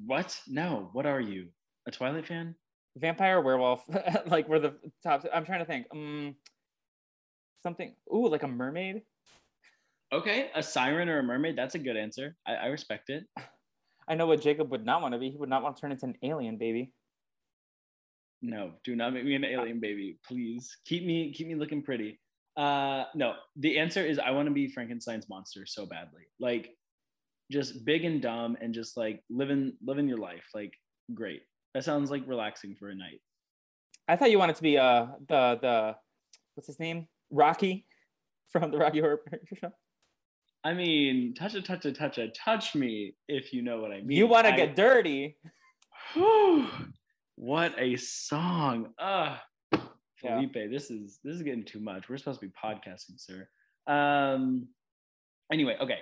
What? No. What are you? A Twilight fan? Vampire werewolf. like we're the top. I'm trying to think. Um, something. Ooh, like a mermaid. Okay, a siren or a mermaid. That's a good answer. I, I respect it. I know what Jacob would not want to be. He would not want to turn into an alien baby. No, do not make me an alien baby, please. Keep me keep me looking pretty. Uh no, the answer is I want to be Frankenstein's monster so badly. Like just big and dumb and just like living living your life. Like great. That sounds like relaxing for a night. I thought you wanted to be uh the the what's his name Rocky from the Rocky Horror Picture Show. I mean, touch a touch a touch a touch me if you know what I mean. you want to get dirty? Whew, what a song. Yeah. Felipe, this is this is getting too much. We're supposed to be podcasting, sir. Um anyway, okay.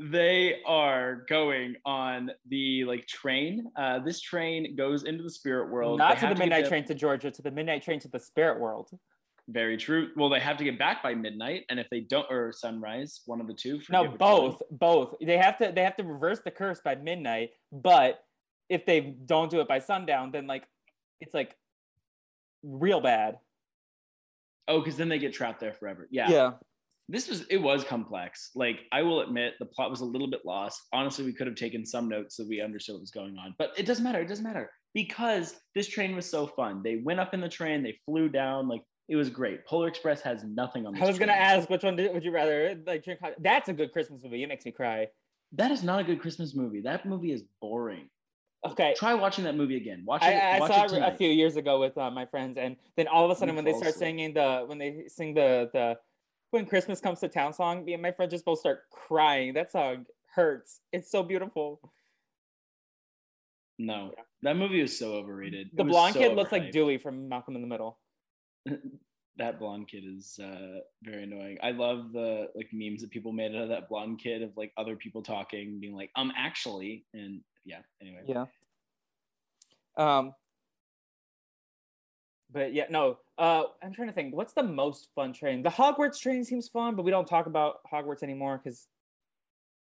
They are going on the like train. Uh this train goes into the spirit world. Not They to the midnight there- train to Georgia, to the midnight train to the spirit world. Very true. Well, they have to get back by midnight, and if they don't, or sunrise, one of the two. No, forget one. both, both. They have to they have to reverse the curse by midnight, but if they don't do it by sundown, then like it's like real bad. Oh, because then they get trapped there forever. Yeah. Yeah. This was it was complex like i will admit the plot was a little bit lost honestly we could have taken some notes so we understood what was going on but it doesn't matter it doesn't matter because this train was so fun they went up in the train they flew down like it was great polar express has nothing on this I was gonna ask which one did, would you rather like drink hot? That's a good Christmas movie. It makes me cry. that is not a good christmas movie that movie is boring Okay. try watching that movie again watch it I, I watch saw it a few years ago with uh, my friends, and then all of a sudden, You when they start asleep. singing the when they sing the the when Christmas comes to town song, me and my friends just both start crying. That song hurts. It's so beautiful. no Yeah. that movie is so overrated The blonde so kid looks like. Dewey from Malcolm in the Middle. that blonde kid is uh, very annoying. I love the like memes that people made out of that blonde kid of like other people talking, being like, um, actually, and yeah. Anyway, Yeah. Um. But yeah, no. Uh, I'm trying to think. What's the most fun train? The Hogwarts train seems fun, but we don't talk about Hogwarts anymore because.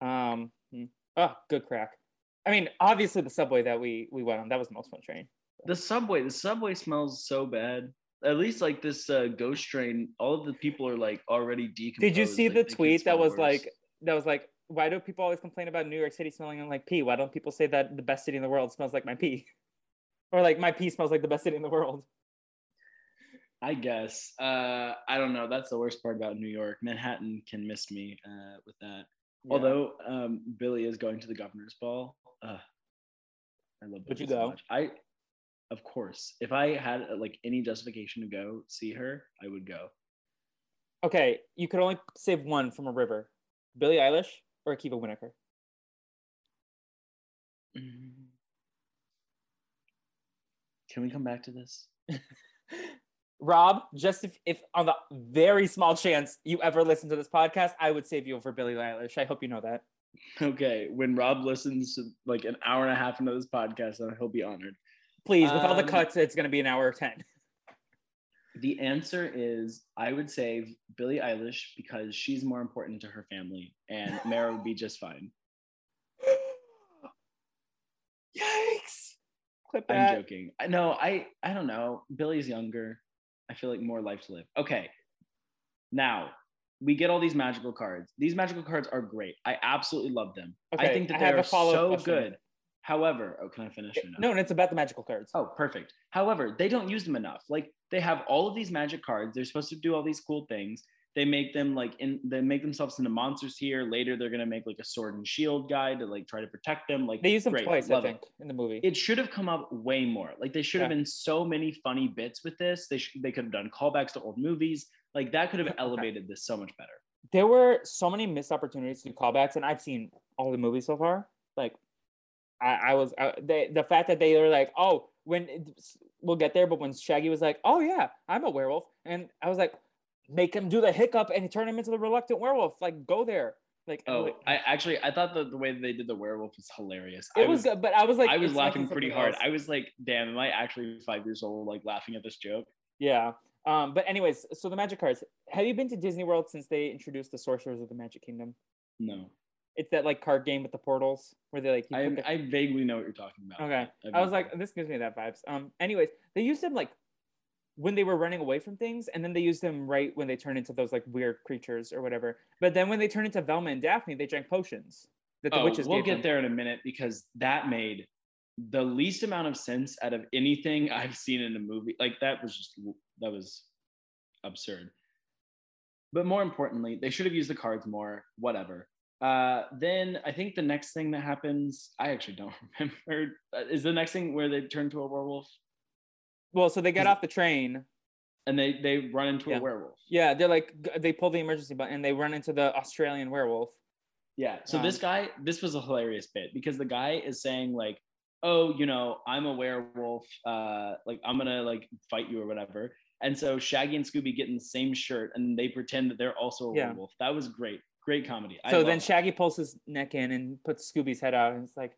Um. hmm. Oh, good crack. I mean, obviously the subway that we we went on that was the most fun train. the subway, the subway smells so bad. At least like this uh, ghost train, all of the people are like already decomposed. Did you see like, the tweet that was worse. like that was like why do people always complain about New York City smelling like pee? Why don't people say that the best city in the world smells like my pee? Or like my pee smells like the best city in the world. I guess. Uh, I don't know. That's the worst part about New York. Manhattan can miss me uh, with that. Yeah. Although um, Billie is going to the governor's ball, uh, I love. Would you so go? much. I, of course, if I had uh, like any justification to go see her, I would go. Okay, you could only save one from a river. Billie Eilish or Akiva Winokur. Can we come back to this? Rob, just if, if on the very small chance you ever listen to this podcast, I would save you over Billie Eilish. I hope you know that. Okay, when Rob listens to like an hour and a half into this podcast, then he'll be honored. Please, with all the Um, cuts, it's going to be an hour 10. The answer is I would save Billie Eilish because she's more important to her family, and Mara would be just fine. Yikes! Clip I'm that. joking. No, I I don't know. Billie's younger. I feel like more life to live. Okay. Now we get all these magical cards. These magical cards are great. I absolutely love them. Okay, I think that I they are so question. good. However, oh, can I finish no? No, and it's about the magical cards. Oh, perfect. However, they don't use them enough. Like they have all of these magic cards. They're supposed to do all these cool things. They make them like in they make themselves into monsters here. Later, they're gonna make like a sword and shield guy to like try to protect them. Like They use them great, twice, I love it. in the movie. It should have come up way more. Like they should have been so many funny bits with this. They sh- they could have done callbacks to old movies. Like that could have elevated this so much better. there were so many missed opportunities to do callbacks, and I've seen all the movies so far. Like, I, I was I, they, the fact that they were like, oh, when it- we'll get there, but when Shaggy was like, oh yeah, I'm a werewolf, and I was like, make him do the hiccup and turn him into the reluctant werewolf. Like, go there. Like, Oh, like- I actually I thought that the way that they did the werewolf was hilarious. it I was, good, but I was like, I was laughing pretty hard. else. I was like, damn, am I actually five years old, like laughing at this joke? Yeah. Um, but anyways, so the magic cards. Have you been to Disney World since they introduced the Sorcerers of the Magic Kingdom? No. It's that like card game with the portals where they like. I, I vaguely know what you're talking about. Okay. I've I was like, this gives me that vibes. Um. Anyways, they used them like when they were running away from things, and then they used them right when they turned into those like weird creatures or whatever. But then when they turned into Velma and Daphne, they drank potions that the oh, witches we'll get them. there in a minute because that made the least amount of sense out of anything I've seen in a movie. Like that was just that was absurd. But more importantly, they should have used the cards more. Whatever. Uh, then I think the next thing that happens, I actually don't remember. Uh, Is the next thing where they turn to a werewolf Well, so they get off the train. and they they run into Yeah. a werewolf? Yeah, they're like they pull the emergency button and they run into the Australian werewolf. Yeah. So this Um, guy, this was a hilarious bit because the guy is saying like, "Oh, you know, I'm a werewolf. Uh, like I'm gonna like fight you or whatever." And so Shaggy and Scooby get in the same shirt and they pretend that they're also a Yeah. werewolf. That was great. Great comedy. I So then that. Shaggy pulls his neck in and puts Scooby's head out, and it's like,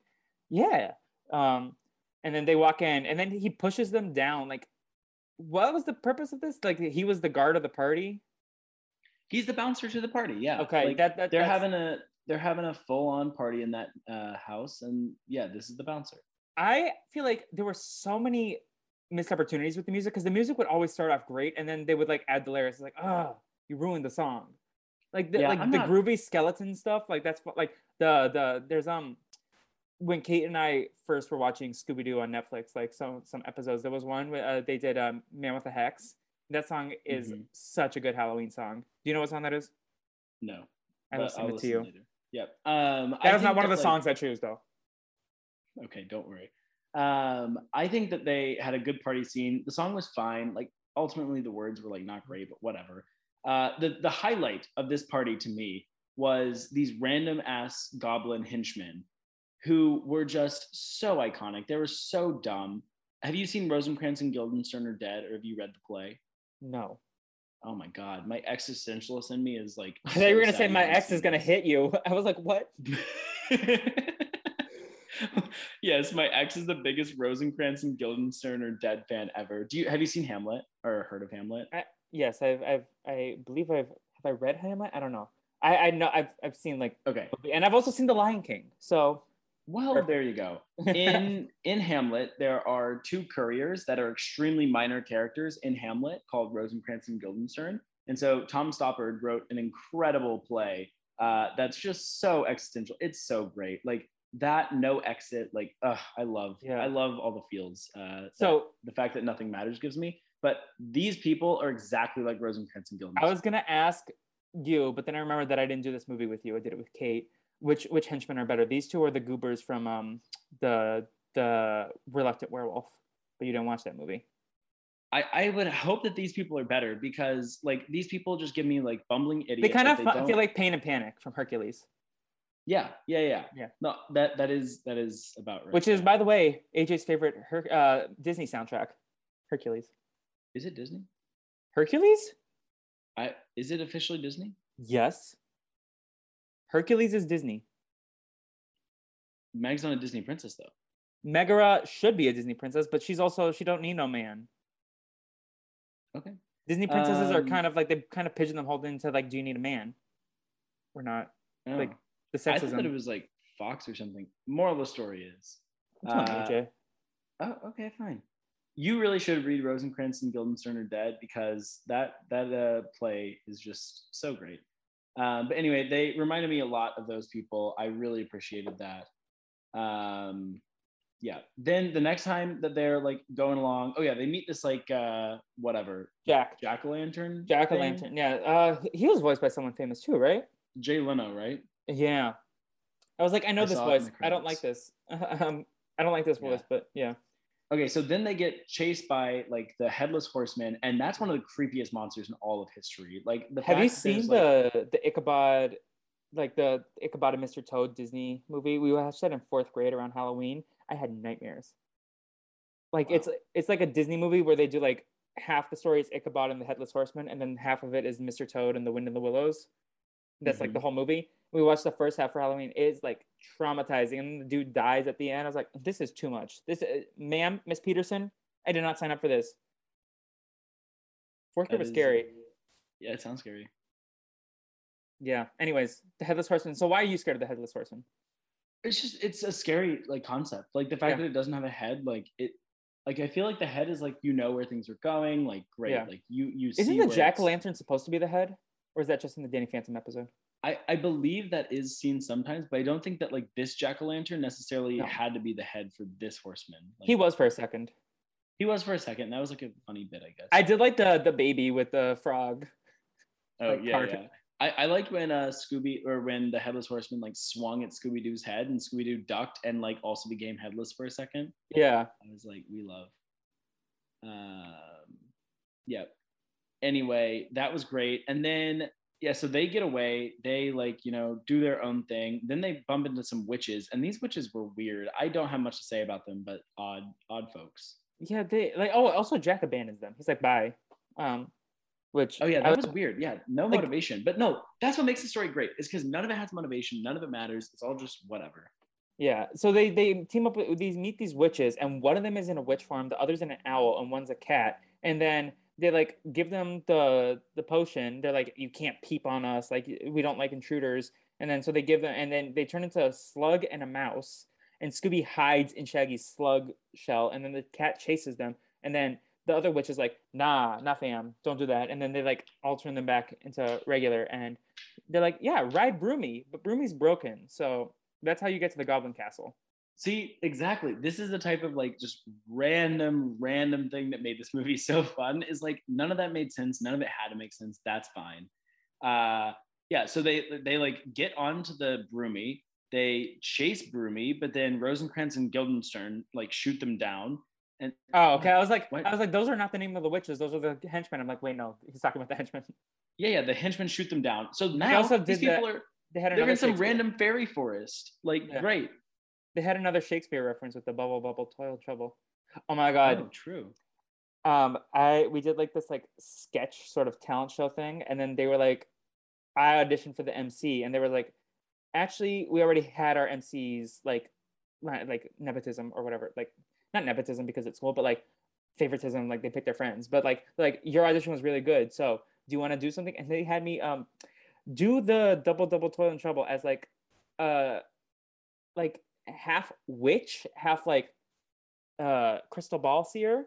yeah. Um, and then they walk in, and then he pushes them down. Like, what was the purpose of this? Like, he was the guard of the party. he's the bouncer to the party. Yeah. Okay, Like, that, that they're that's- having a they're having a full on party in that uh, house, and yeah, this is the bouncer. I feel like there were so many missed opportunities with the music because the music would always start off great, and then they would like add the lyrics. Like, oh, you ruined the song. Like the Yeah, like I'm the not- groovy skeleton stuff. Like that's like the the there's um when Kate and I first were watching Scooby Doo on Netflix, like some some episodes, there was one where uh, they did um, "Man with a Hex." That song is Mhm. such a good Halloween song. Do you know what song that is? No. I will but sing I'll it to you. later. Yep. Um, That I is not one of the like, songs I choose, though. Okay, don't worry. Um, I think that they had a good party scene. The song was fine. Like ultimately, the words were like not great, but whatever. Uh, the the highlight of this party to me was these random ass goblin henchmen who were just so iconic. They were so dumb. Have you seen Rosencrantz and Guildenstern are dead, or have you read the play? No. Oh my god, my existentialist in me is like. I thought you were gonna say my ex is gonna hit you. I was like, what? yes, my ex is the biggest Rosencrantz and Guildenstern or Dead fan ever. Do you have you seen Hamlet or heard of Hamlet? Yes, I've, I've, I believe I've, have I read Hamlet? I don't know. I, I know I've, I've seen like, Okay. and I've also seen The Lion King. So Well, Perfect. there you go. In in Hamlet, there are two couriers that are extremely minor characters in Hamlet called Rosencrantz and Guildenstern. And so Tom Stoppard wrote an incredible play uh, that's just so existential. It's so great. Like that no exit. Like ugh, I love. Yeah. I love all the fields. Uh, so the fact that nothing matters gives me. But these people are exactly like Rosencrantz and Guildenstern. I was gonna ask you, but then I remembered that I didn't do this movie with you. I did it with Kate. Which which henchmen are better? These two or the goobers from um the the Reluctant Werewolf? But you didn't watch that movie. I, I would hope that these people are better because like these people just give me like bumbling idiots. They kind of don't- feel like Pain and Panic from Hercules, Yeah, yeah, yeah. Yeah. No, that that is that is about right. which is, by the way, AJ's favorite Her- uh, Disney soundtrack, Hercules. is it Disney? Hercules? I is it officially Disney? Yes. Hercules is Disney. Meg's not a Disney princess though. Megara should be a Disney princess, but she's also she don't need no man. Okay. Disney princesses are Um, kind of like they kind of pigeonholed into like, do you need a man? We're not? Oh. Like, The I thought that it was like Fox or something. Moral of the story is. I'm telling you, uh, AJ. Oh, okay, fine. You really should read Rosencrantz and Guildenstern are Dead because that that uh, play is just so great. Um, but anyway, they reminded me a lot of those people. I really appreciated that. Um, yeah. Then the next time that they're like going along, oh yeah, they meet this like uh, whatever Jack. jack o' lantern. Jack o' lantern. Yeah. Uh, he was voiced by someone famous too, right? Jay Leno, right? Yeah. I was like, I know I this saw it in voice. I don't like this. um, I don't like this Yeah. voice, but yeah. Okay, so then they get chased by like the headless horseman, and that's one of the creepiest monsters in all of history. Like the Have you fact that there's, seen like- the the Ichabod, like the Ichabod and Mr. Toad Disney movie? We watched that in fourth grade around Halloween. I had nightmares. Like it's Wow. it's like a Disney movie where they do like half the story is Ichabod and the Headless Horseman, and then half of it is Mr. Toad and the Wind in the Willows. That's like Mhm. the whole movie. We watched the first half for Halloween. It's like traumatizing, and the dude dies at the end. I was like, this is too much. This, uh, ma'am, Miss Peterson, I did not sign up for this. Fourth grade is- scary. Yeah, it sounds scary. Yeah. Anyways, the headless horseman. So why are you scared of the headless horseman? It's just it's a scary like concept. Like the fact Yeah. that it doesn't have a head, like it like I feel like the head is like you know where things are going, like great. Yeah. Like you you Isn't the jack o' lantern supposed to be the head, or is that just in the Danny Phantom episode? I, I believe that is seen sometimes, but I don't think that like this jack o' lantern necessarily No. had to be the head for this horseman. Like, He was for a second. he was for a second. That was like a funny bit, I guess. I did like the the baby with the frog. Oh like, yeah, yeah. I, I liked when uh Scooby or when the headless horseman like swung at Scooby Doo's head and Scooby Doo ducked and like also became headless for a second. Yeah. I was like, we love. Um, yeah. Anyway, that was great. And then yeah, so they get away. They like you know do their own thing. Then they bump into some witches, and these witches were weird. I don't have much to say about them, but odd, odd folks. Yeah, they like oh also Jack abandons them. He's like bye. Um which Oh yeah, I that was weird. Yeah, no like- motivation. But no, that's what makes the story great. Is because none of it has motivation. None of it matters. It's all just whatever. Yeah, so they they team up with these meet these witches, and one of them is in a witch farm, the other's in an owl, and one's a cat. And then they like give them the the potion. They're like, you can't peep on us, like we don't like intruders. And then so they give them, and then they turn into a slug and a mouse. And Scooby hides in Shaggy's slug shell, and then the cat chases them. And then the other witch is like, nah, nah, fam, don't do that. And then they like all turn them back into regular, and they're like, yeah, ride Broomy, but Broomy's broken, so that's how you get to the Goblin Castle. See, exactly. This is the type of like just random, random thing that made this movie so fun. Is like none of that made sense. None of it had to make sense. That's fine. Uh, yeah. So they they like get onto the Broomy. They chase Broomy, but then Rosencrantz and Guildenstern like shoot them down. And Oh, okay. I was like, What? I was like, those are not the name of the witches. Those are the henchmen. I'm like, wait, no, he's talking about the henchmen. yeah, yeah, the henchmen shoot them down. So now these people are They had they're in some random fairy forest. Like Yeah. great. They had another Shakespeare reference with the bubble, bubble, toil, trouble. Oh my god. Oh, true. um i we did like this like sketch sort of talent show thing and then they were like i auditioned for the mc and they were like actually we already had our mcs like like nepotism or whatever like not nepotism because it's cool but like favoritism like they pick their friends but like like your audition was really good so do you want to do something and they had me um do the double double toil and trouble as like uh like half witch half like uh crystal ball seer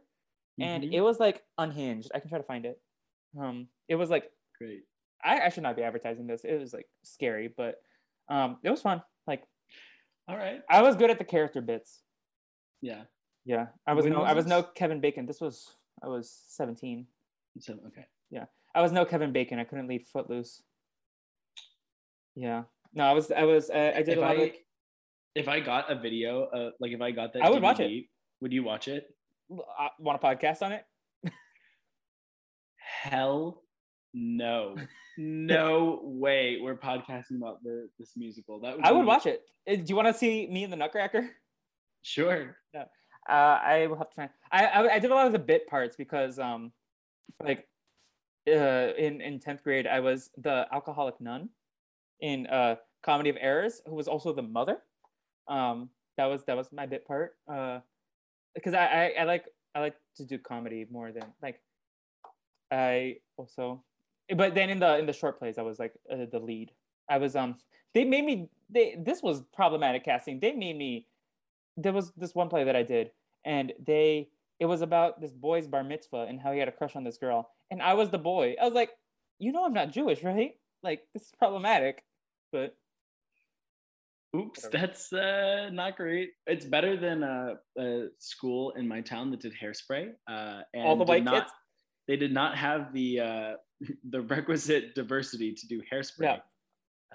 and Mhm. it was like unhinged. I can try to find it. Um, it was like great. I, I should not be advertising this. It was like scary, but um, it was fun. Like All right. I was good at the character bits. Yeah. Yeah, I was When no, was I was no? Kevin Bacon. This was I was seventeen. So okay. Yeah. I was no Kevin Bacon. I couldn't lead Footloose. Yeah, no, I was I was uh, I did if a lot I of if I got a video, uh, like if I got that, I would watch it. Would you watch it? uh, want a podcast on it. Hell no, no way. We're podcasting about the this musical. That would I would watch it. Uh, Do you want to see me in the Nutcracker? Sure. Uh, I will have to find. I, I I did a lot of the bit parts because um, like, uh, in in tenth grade, I was the alcoholic nun in uh Comedy of Errors, who was also the mother. Um, that was that was my bit part. Uh, because I, I I like I like to do comedy more than like. I also, but then in the in the short plays, I was like uh, the lead. I was um. They made me. They this was problematic casting. They made me there was this one play that I did, and they it was about this boy's bar mitzvah and how he had a crush on this girl, and I was the boy. I was like, you know, I'm not Jewish, right? Like this is problematic, but Oops, Whatever. that's uh, not great. It's better than a, a school in my town that did hairspray. Uh, and all the white not, kids. They did not have the uh, the requisite diversity to do hairspray. Yeah.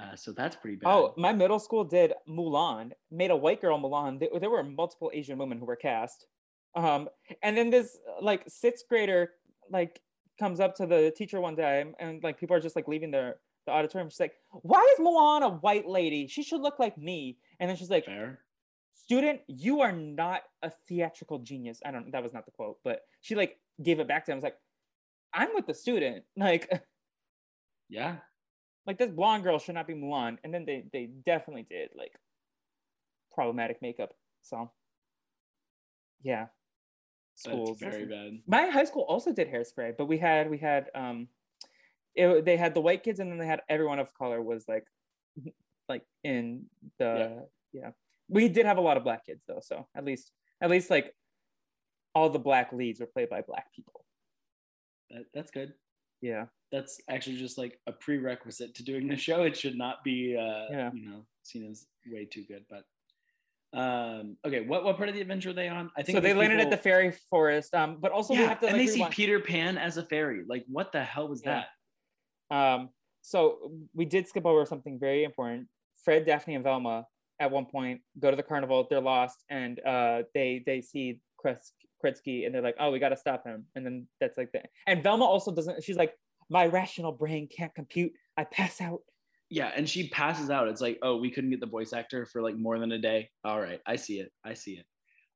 Uh, so that's pretty bad. Oh, my middle school did Mulan, made a white girl Mulan. There, there were multiple Asian women who were cast. Um, and then this like sixth grader like comes up to the teacher one day, and like people are just like leaving the the auditorium. She's like, "Why is Mulan a white lady? She should look like me." And then she's like, fair. student, you are not a theatrical genius. I don't that was not the quote, but she like gave it back to him. I was like, I'm with the student. Like Yeah. like this blonde girl should not be Mulan. And then they they definitely did like problematic makeup. So yeah. Schools. That's very bad. My high school also did hairspray, but we had we had um it, they had the white kids and then they had everyone of color was like like in the yeah. We did have a lot of black kids though, so at least at least like all the black leads were played by black people. That, that's good. Yeah. That's actually just like a prerequisite to doing the show. It should not be, uh, Yeah. you know, seen as way too good. But um, okay, what what part of the adventure are they on? I think So they landed at the fairy forest. Um, but also we yeah, have to and like, they see Peter Pan as a fairy. Like, what the hell was Yeah. that? Um, so we did skip over something very important. Fred, Daphne, and Velma at one point go to the carnival. They're lost, and uh, they they see Kres- Kretsky, and they're like, "Oh, we got to stop him." And then that's like the and Velma also doesn't. She's like, "My rational brain can't compute. I pass out." Yeah, and she passes out. It's like, oh, we couldn't get the voice actor for like more than a day. All right, I see it. I see it.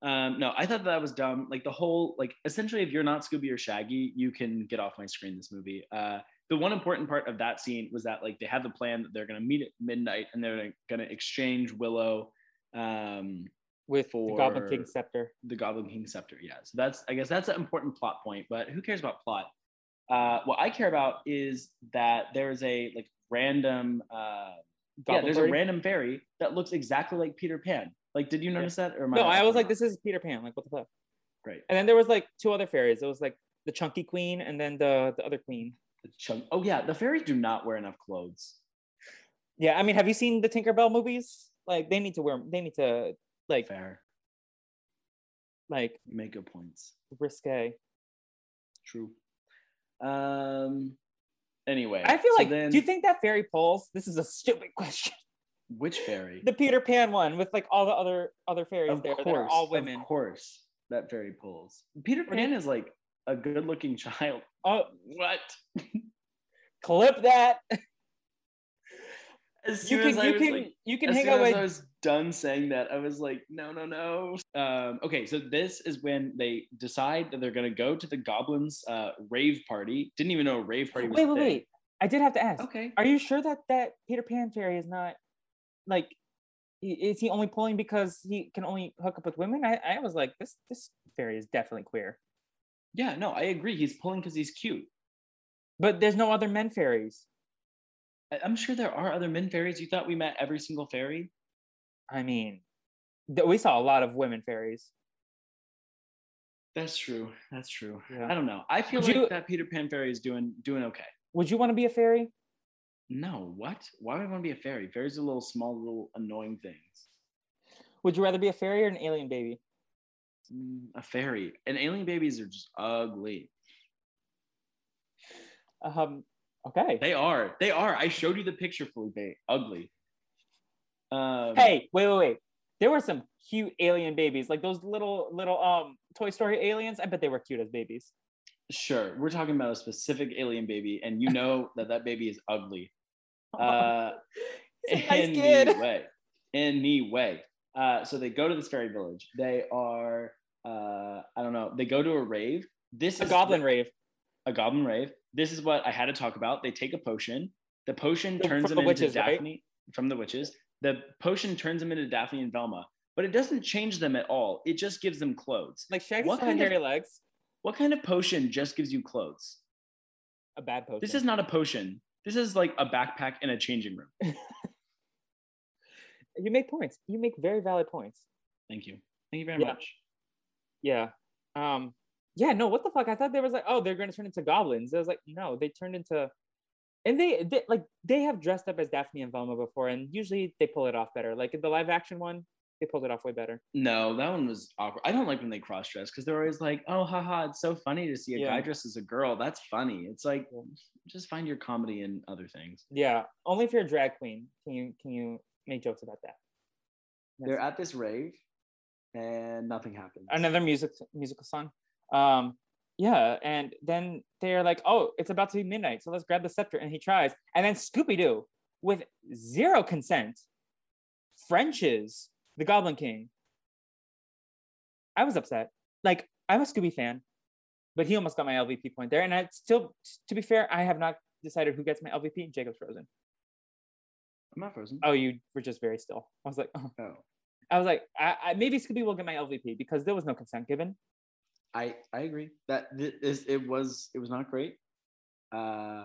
Um, no, I thought that was dumb. Like the whole, like essentially, if you're not Scooby or Shaggy, you can get off my screen. This movie. Uh, the one important part of that scene was that like they have the plan that they're gonna meet at midnight and they're gonna exchange Willow, um, With the Goblin King scepter. the Goblin King scepter. Yeah, so that's I guess that's an important plot point. But who cares about plot? Uh, what I care about is that there is a like random. Uh, yeah, there's a random fairy that looks exactly like Peter Pan. Like, did you Yeah. notice that? Or No, I off was like? "This is Peter Pan." Like, what the fuck? great. And then there was like two other fairies. It was like the Chunky Queen and then the the other queen. Chunk. Oh yeah, the fairies do not wear enough clothes. Yeah, I mean, have you seen the Tinkerbell movies? Like, they need to wear. They need to like Fair. like make good points. risque. True. Um. Anyway, I feel so like. then, do you think that fairy pulls? This is a stupid question. which fairy? The Peter Pan one with like all the other other fairies of there course, that are all women. Of course, that fairy pulls. Peter What do you- Pan is like a good-looking child. Oh, What? clip that. As You can you can like, you can hang out as with I was done saying that, I was like, no, no, no. Um, okay, so this is when they decide that they're gonna go to the goblins' uh, rave party. Didn't even know a rave party was Wait, wait, wait. I did have to ask. Okay. Are you sure that that Peter Pan fairy is not like? Is he only pulling because he can only hook up with women? I, I was like, this this fairy is definitely queer. Yeah, no, I agree. He's pulling because he's cute. But there's no other men fairies. I- I'm sure there are other men fairies. You thought we met every single fairy? I mean, th- we saw a lot of women fairies. That's true. That's true. Yeah. I don't know. I feel Would like you- that Peter Pan fairy is doing doing okay. Would you want to be a fairy? No, what? Why would I want to be a fairy? Fairies are little small, little annoying things. Would you rather be a fairy or an alien baby? A fairy. And alien babies are just ugly. Um. Okay. They are. They are. I showed you the picture, for Felipe. Ugly. Um, Hey, wait, wait, wait. There were some cute alien babies, like those little little um Toy Story aliens. I bet they were cute as babies. Sure. We're talking about a specific alien baby, and you know that that baby is ugly. Uh, nice Anyway, kid. anyway, uh, so they go to this fairy village. They are, uh, I don't know, they go to a rave. This A is goblin rave. a goblin rave. This is what I had to talk about. They take a potion. The potion turns from them the into witches, right? Daphne from the witches. The potion turns them into Daphne and Velma, but it doesn't change them at all. It just gives them clothes. Like Shaggy What kind of- legs. What kind of potion just gives you clothes? A bad potion. This is not a potion. This is like a backpack in a changing room. You make points. You make very valid points. Thank you. Thank you very Yeah. much. Yeah. Um. Yeah. No. What the fuck? I thought there was like, oh, they're gonna turn into goblins. I was like, no, they turned into, and they, they like they have dressed up as Daphne and Velma before, and usually they pull it off better. Like in the live action one, they pulled it off way better. No, that one was awkward. I don't like when they cross dress because they're always like, oh, haha, it's so funny to see a Yeah. guy dressed as a girl. That's funny. It's like, just find your comedy in other things. Yeah. Only if you're a drag queen can you can you make jokes about that. They're at this rave and nothing happens. another music musical song. Um, yeah, and then they're like, "Oh, it's about to be midnight, so let's grab the scepter." And he tries, and then Scooby Doo, with zero consent, Frenches the Goblin King. I was upset. Like, I'm a Scooby fan, but he almost got my LVP point there. And I still, to be fair, I have not decided who gets my LVP. Jacob's frozen. I'm not frozen. Oh, you were just very still. I was like, oh. Oh. I was like, I, I, maybe Scooby will get my LVP because there was no consent given. I I agree that th- is it was it was not great. Uh,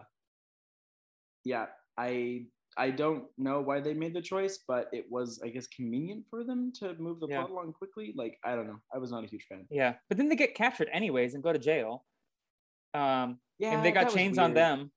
yeah, I I don't know why they made the choice, but it was I guess convenient for them to move the Yeah. plot along quickly. Like I don't know, I was not a huge fan. Yeah, but then they get captured anyways and go to jail. Um, Yeah, and they got chains on them.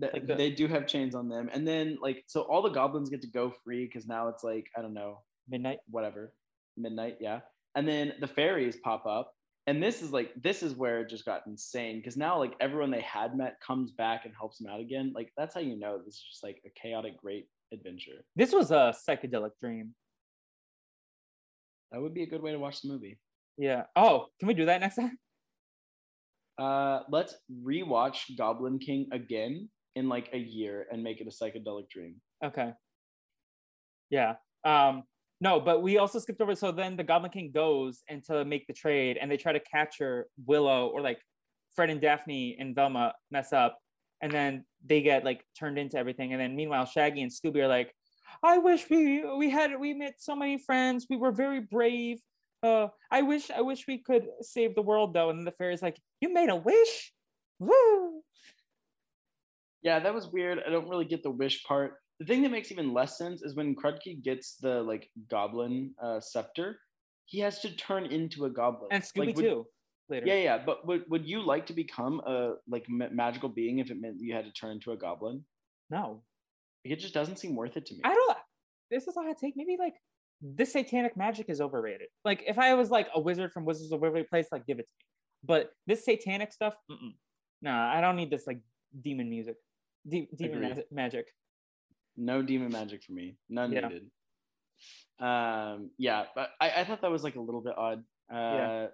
That- like the- they do have chains on them, and then like so all the goblins get to go free because now it's like I don't know Midnight. whatever midnight yeah and then the fairies pop up and this is like this is where it just got insane because now like everyone they had met comes back and helps them out again like that's how you know this is just like a chaotic great adventure This was a psychedelic dream. that would be a good way to watch the movie Yeah. Oh, can we do that next time? uh let's rewatch goblin king again in like a year and make it a psychedelic dream Okay. Yeah. Um, no, but we also skipped over. So then the Goblin King goes and to make the trade, and they try to capture Willow or like Fred and Daphne and Velma mess up, and then they get like turned into everything. And then meanwhile, Shaggy and Scooby are like, "I wish we we had we met so many friends. We were very brave. Uh, I wish I wish we could save the world though." And the fairy's like, "You made a wish." Woo! Yeah that was weird i don't really get the wish part the thing that makes even less sense is when Krudsky gets the like goblin uh scepter he has to turn into a goblin And Scooby Like, would- too. Later. Yeah, yeah, but would, would you like to become a like ma- magical being if it meant you had to turn into a goblin? No. Like, it just doesn't seem worth it to me. I don't. This is a hot take. Maybe like this satanic magic is overrated. Like if I was like a wizard from Wizards of Waverly Place, like give it to me. But this satanic stuff, mm-mm. nah, I don't need this like demon music, De- demon Agreed. magic. no demon magic for me. None Yeah. needed. Um, yeah, but I, I thought that was like a little bit odd. Uh, Yeah.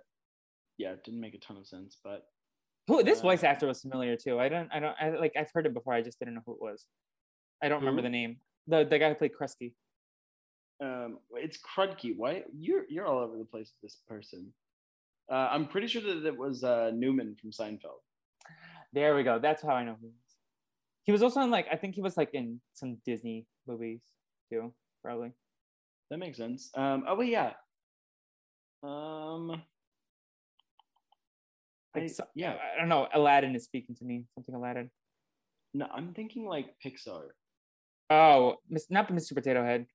yeah, it didn't make a ton of sense, but Who this voice Uh, actor was familiar too. I don't. I don't. I like. I've heard it before. I just didn't know who it was. I don't remember the name. The the guy who played Krusty. um, it's Krudsky. Why you're you're all over the place with this person? Uh, I'm pretty sure that it was uh, Newman from Seinfeld. There we go. That's how I know who he was. Also in like I think he was like in some Disney movies too, probably. That makes sense. Um, oh, but yeah. Um, Like I- so- yeah. I don't know. Aladdin is speaking to me. Something Aladdin. No, I'm thinking like Pixar. Oh, not Mr. Potato Head.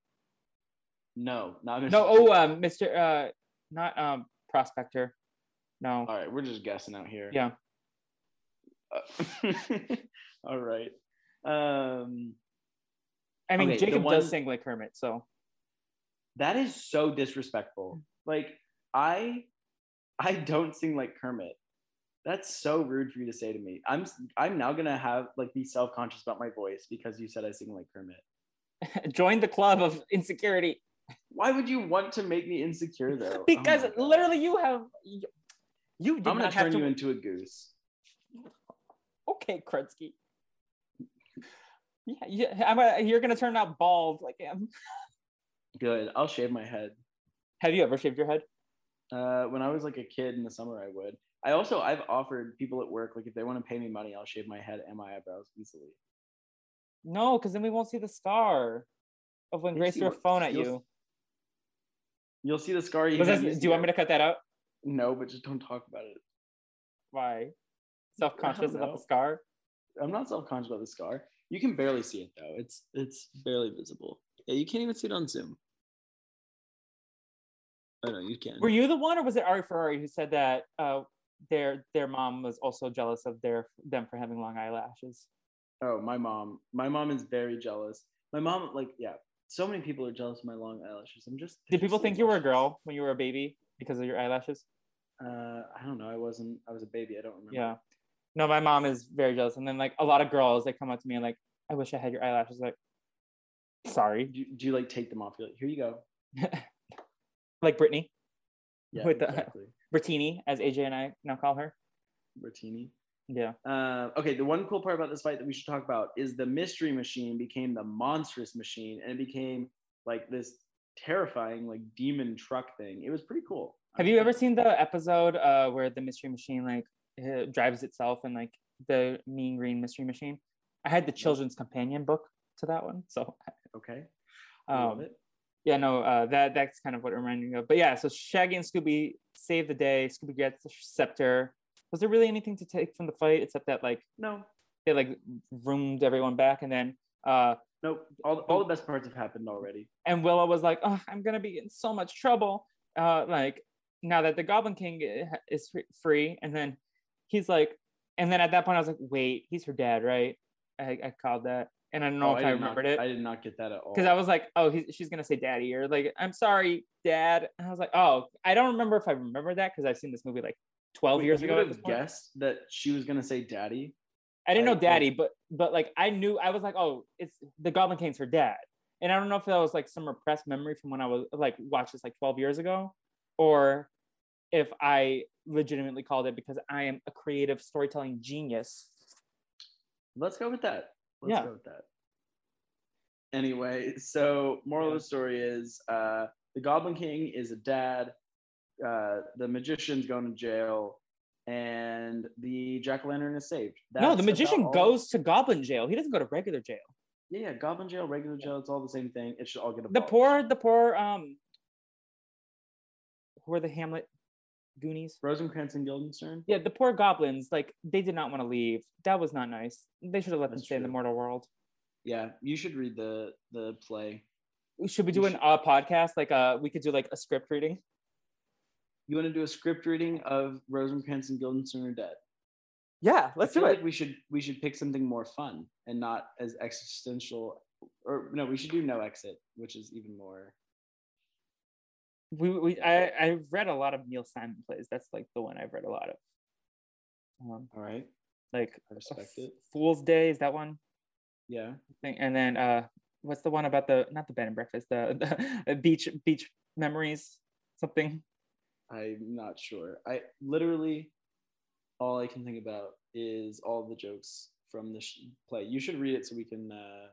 No, not Mr. No, oh, Potato. um, Mr. Uh, not um, Prospector. No. All right, we're just guessing out here. Yeah. Uh, all right. Um, I mean, Okay, Jacob one- does sing like Kermit, so that is so disrespectful. Like I, I don't sing like Kermit. That's so rude for you to say to me. I'm I'm now gonna have like be self conscious about my voice because you said I sing like Kermit. join the club of insecurity Why would you want to make me insecure though? Oh because God. literally you have you, you I'm gonna turn to. you into a goose. okay, Krutsky. Yeah, yeah, I'm a, you're gonna turn out bald like him. Good. I'll shave my head. Have you ever shaved your head? Uh, when I was like a kid in the summer, I would. I also I've offered people at work like if they want to pay me money, I'll shave my head and my eyebrows easily. No, because then we won't see the scar of when Grace threw a phone at you you'll see the scar. You do you want me to? to cut that out? No, but just don't talk about it. Why? Self conscious about the scar? I'm not self conscious about the scar. You can barely see it though. It's it's barely visible. Yeah, you can't even see it on Zoom. Oh no, you can. Were you the one, or was it Ari Ferrari who said that uh, their their mom was also jealous of their them for having long eyelashes? Oh, my mom. My mom is very jealous. My mom, like, yeah, so many people are jealous of my long eyelashes. I'm just. Did people just think you were a girl when you were a baby because of your eyelashes? Uh, I don't know. I wasn't. I was a baby. I don't remember. Yeah. No, my mom is very jealous, and then like a lot of girls, they come up to me and like, "I wish I had your eyelashes." Like, sorry, Do you, do you like take them off? You're like, here you go. like Brittany, Yeah, With the- exactly. Brittini, as AJ and I now call her. Bertini. Yeah. Uh, okay, the one cool part about this fight that we should talk about is the mystery machine became the monstrous machine, and it became like this terrifying like demon truck thing. It was pretty cool. Have you ever seen the episode uh, where the mystery machine like uh, drives itself and like the mean green mystery machine? I had the children's companion book to that one, so Okay. Um, it. yeah, no, uh, that that's kind of what it reminded me of. But yeah, so Shaggy and Scooby save the day. Scooby gets the scepter. Was there really anything to take from the fight except that like No, they like roomed everyone back, and then uh, Nope. All, all the best parts have happened already. and Willow was like, "Oh, I'm gonna be in so much trouble." Uh, like now that the Goblin King is free, and then he's like, and then at that point I was like, "Wait, he's her dad, right?" I, I called that, and I don't know Oh, if I, not- remembered it I did not get that at all. because I was like, "Oh, he's, she's gonna say daddy," or like, "I'm sorry, dad," and I was like, "Oh, I don't remember if I remember that because I've seen this movie like 12 Wait, years you ago." would at have guessed that she was gonna say daddy. I didn't know Like, daddy, but but like I knew I was like, oh, it's the Goblin King's her dad. And I don't know if that was like some repressed memory from when I was like watched this like 12 years ago, or if I legitimately called it because I am a creative storytelling genius. Let's go with that. Let's Yeah. go with that. Anyway, so moral of the story is uh, the Goblin King is a dad. Uh, the magician's going to jail, and the jack o' lantern is saved. no, the magician goes to Goblin jail. He doesn't go to regular jail. Yeah, yeah, Goblin jail, regular jail, it's all the same thing. It should all get The poor, the poor, um, who are the Hamlet Goonies? Rosencrantz and Guildenstern. Yeah, the poor goblins, like they did not want to leave. That was not nice. They should have let them That's stay in the mortal world. Yeah, you should read the the play. Should we You do an should- uh, podcast? Like, uh, we could do like a script reading. You want to do a script reading of Rosencrantz and Guildenstern are dead? Yeah, let's do like it. we should we should pick something more fun and not as existential. Or no, we should do no exit, which is even more. We, we I I've read a lot of Neil Simon plays. That's like the one I've read a lot of. Um, All right, like I respect it. Fool's Day is that one Yeah, and then uh, what's the one about the not the bed and breakfast, the, the beach beach memories something. I'm not sure. I literally all I can think about is all the jokes from the sh- play. You should read it so we can. Uh,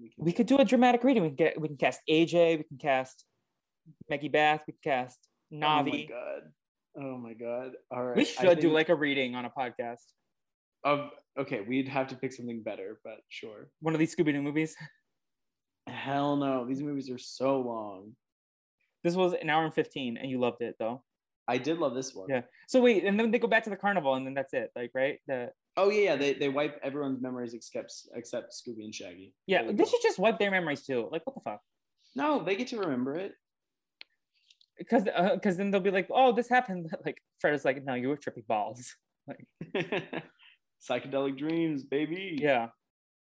we can. We could do a dramatic reading. We can get we can cast AJ. We can cast Maggie Bath. We cast Oh my Navi. god. Oh my god. All right. we I should do think like a reading on a podcast. of okay. We'd have to pick something better, but sure. One of these Scooby Doo movies. Hell no. These movies are so long. This was an hour and fifteen, and you loved it though. I did love this one. Yeah. So wait, and then they go back to the carnival, and then that's it. Like right? The Oh yeah, yeah. They they wipe everyone's memories except except Scooby and Shaggy. yeah, they should just wipe their memories too. Like what the fuck? No, they get to remember it. Because because then they'll be like, oh, this happened. Like Fred is like, no, you were tripping balls. Like Psychedelic dreams, baby. yeah.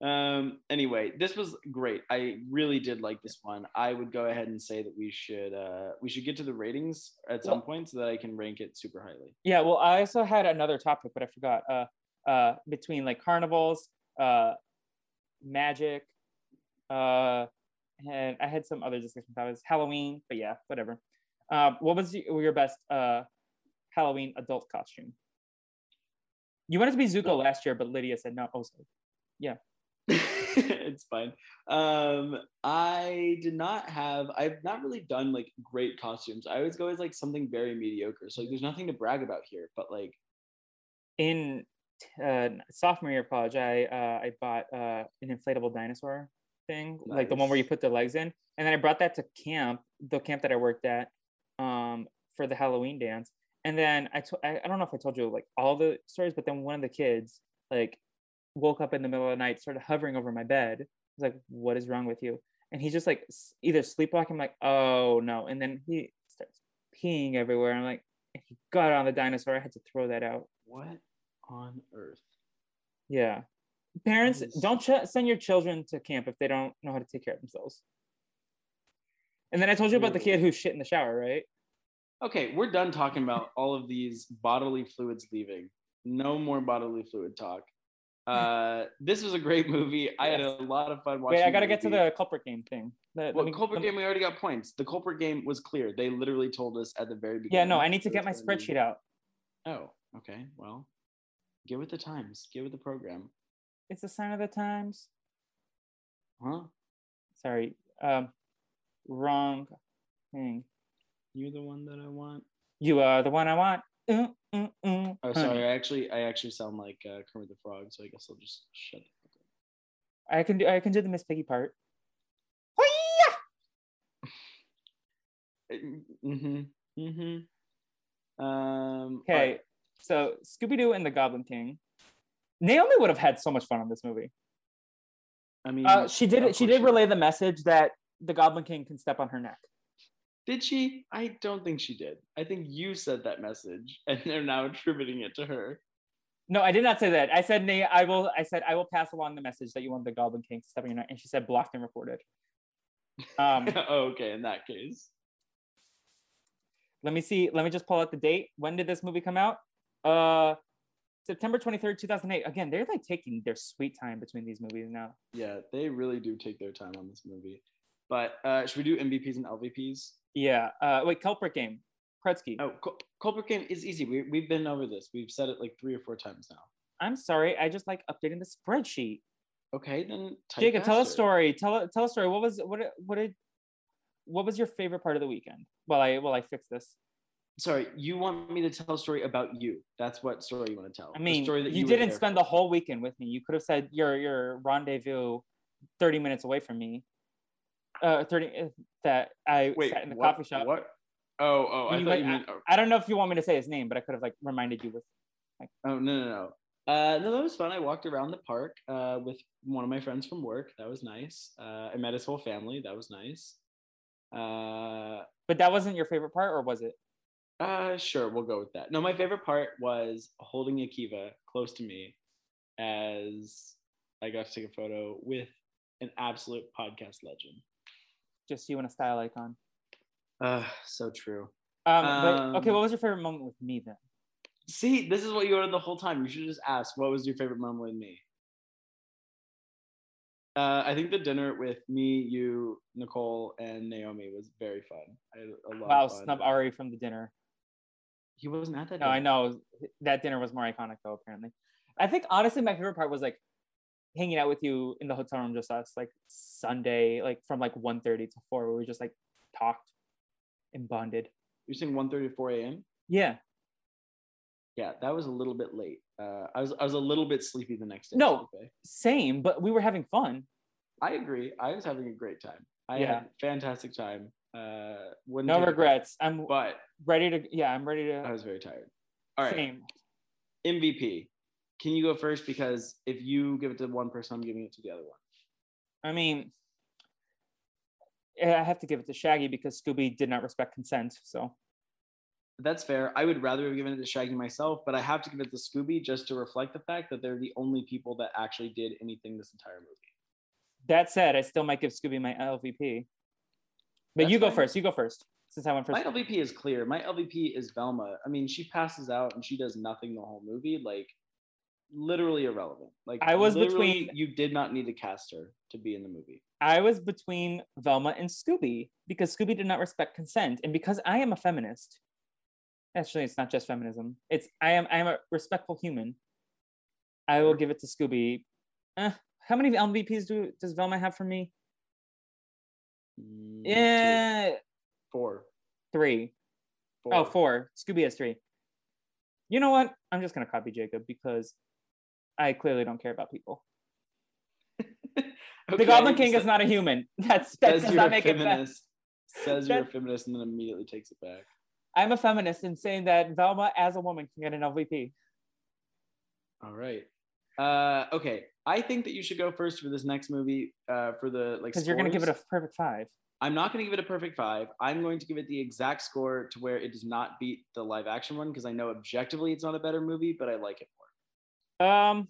Um. Anyway, this was great. I really did like this one. I would go ahead and say that we should uh we should get to the ratings at some Well- point so that I can rank it super highly. Yeah, well, I also had another topic, but I forgot. Uh, uh, between like carnivals, uh, magic, uh, and I had some other discussion topics. Halloween, but yeah, whatever. Um, what was your best uh Halloween adult costume? You wanted to be Zuko last year, but Lydia said no. Oh, sorry. Yeah. It's fine. Um, I did not have. I've not really done like great costumes. I always go as like something very mediocre. So like, there's nothing to brag about here. But like, In uh, sophomore year of college, I uh, I bought uh, an inflatable dinosaur thing, like the one where you put the legs in, and then I brought that to camp, the camp that I worked at, for the Halloween dance. And then I, to- I I don't know if I told you like all the stories, but then one of the kids like woke up in the middle of the night, started hovering over my bed. I was like, "What is wrong with you?" And he's just like either sleepwalking, I'm like, "Oh no!" And then he starts peeing everywhere. I'm like, and he got on the dinosaur. I had to throw that out. what on earth? Yeah. Parents, is- don't ch- send your children to camp if they don't know how to take care of themselves. And then I told you about the kid who shit in the shower, right? Okay, we're done talking about all of these bodily fluids leaving. No more bodily fluid talk. Uh, this was a great movie. I had a lot of fun watching. Wait, I got to get to the culprit game thing. The- Well, me- culprit me- game, we already got points. The culprit game was clear. They literally told us at the very beginning. Yeah, no, I need to get my it's gonna be- spreadsheet out. Oh, okay. Well, get with the times. Get with the program. It's a sign of the times. Huh? Sorry. Um, wrong thing. You're the one that I want. You are the one I want. Mm, mm, mm, Oh, honey. sorry. I actually, I actually sound like uh, Kermit the Frog, so I guess I'll just shut the fuck up. I can do. I can do the Miss Piggy part. Mm-hmm. Mm-hmm. Um. Okay, so Scooby Doo and the Goblin King. Naomi would have had so much fun on this movie. I mean, Uh, she did. She did relay the message that the Goblin King can step on her neck. Did she? I don't think she did. I think you said that message, and they're now attributing it to her. No, I did not say that. I said, "Nay, I will." I said, "I will pass along the message that you want the Goblin King to step on your neck," and she said, "Blocked and reported." Um, oh, okay, in that case. let me see. Let me just pull out the date. When did this movie come out? Uh, September twenty third, two thousand eight. Again, they're like taking their sweet time between these movies now. Yeah, they really do take their time on this movie. But uh, should we do MVPs and LVPs? Yeah. Uh, wait, culprit game. Kretzky. Oh, Cul- culprit game is easy. We, we've been over this. We've said it like three or four times now. I'm sorry. I just like updating the spreadsheet. Okay, then. type Jacob, tell a story. Tell tell a story. What was what what did what was your favorite part of the weekend? While I while I fix this. Sorry, you want me to tell a story about you? That's what story you want to tell. I The mean, story that you, were didn't spend for. the whole weekend with me. You could have said your your rendezvous, thirty minutes away from me. Uh, thirty uh, that I Wait, sat in the what, coffee shop. What? Oh, oh, I might- meant. Oh, I don't know if you want me to say his name, but I could have like reminded you with. oh, no, no, no. Uh, no, that was fun. I walked around the park uh, with one of my friends from work. That was nice. Uh, I met his whole family. That was nice. Uh, But that wasn't your favorite part, or was it? Uh, sure, we'll go with that. No, my favorite part was holding Akiva close to me as I got to take a photo with an absolute podcast legend. Just you and a style icon. Uh, so true. Um, but, okay, Um, what was your favorite moment with me then? See, this is what you wanted the whole time. You should just ask, what was your favorite moment with me? Uh, I think the dinner with me, you, Nicole, and Naomi was very fun. I had a lot Wow, of fun. snub Ari from the dinner. He wasn't at that. No, I know that dinner was more iconic though. Apparently, I think honestly my favorite part was like hanging out with you in the hotel room, just us, like Sunday, like from like 1.30 to four, where we just like talked and bonded. You're saying 1.30 to 4 a.m.? Yeah, Yeah, that was a little bit late. Uh, I was I was a little bit sleepy the next day. No. Same, but we were having fun. I agree. I was having a great time. I Yeah. had fantastic time. Uh, No it regrets. I'm But ready to. Yeah, I'm ready to. I was very tired. All right, Same. MVP. Can you go first? Because if you give it to one person, I'm giving it to the other one. I mean, I have to give it to Shaggy because Scooby did not respect consent. So That's fair. I would rather have given it to Shaggy myself, but I have to give it to Scooby just to reflect the fact that they're the only people that actually did anything this entire movie. that said, I still might give Scooby my LVP. But That's you go fine. first. You go first. Since I went first. My LVP is clear. My LVP is Velma. I mean, she passes out and she does nothing the whole movie. Like, literally irrelevant. Like, I was between- You did not need to cast her to be in the movie. I was between Velma and Scooby because Scooby did not respect consent, and because I am a feminist. Actually, it's not just feminism. It's I am I am a respectful human. I will give it to Scooby. Eh, how many MVPs do does Velma have for me? Mm, two, Yeah, four. three. Four. Oh, four. Scooby has three. You know what? I'm just gonna copy Jacob because I clearly don't care about people. The Okay, Goblin King sa- is not a human. That's that does not a make it better. feminist. Says you're a feminist and then immediately takes it back. I'm a feminist in saying that Velma as a woman can get an LVP. All right. Uh, okay. I think that you should go first for this next movie. Uh, for the like. Because you're gonna give it a perfect five. I'm not going to give it a perfect five. I'm going to give it the exact score to where it does not beat the live action one because I know objectively it's not a better movie, but I like it more. Um,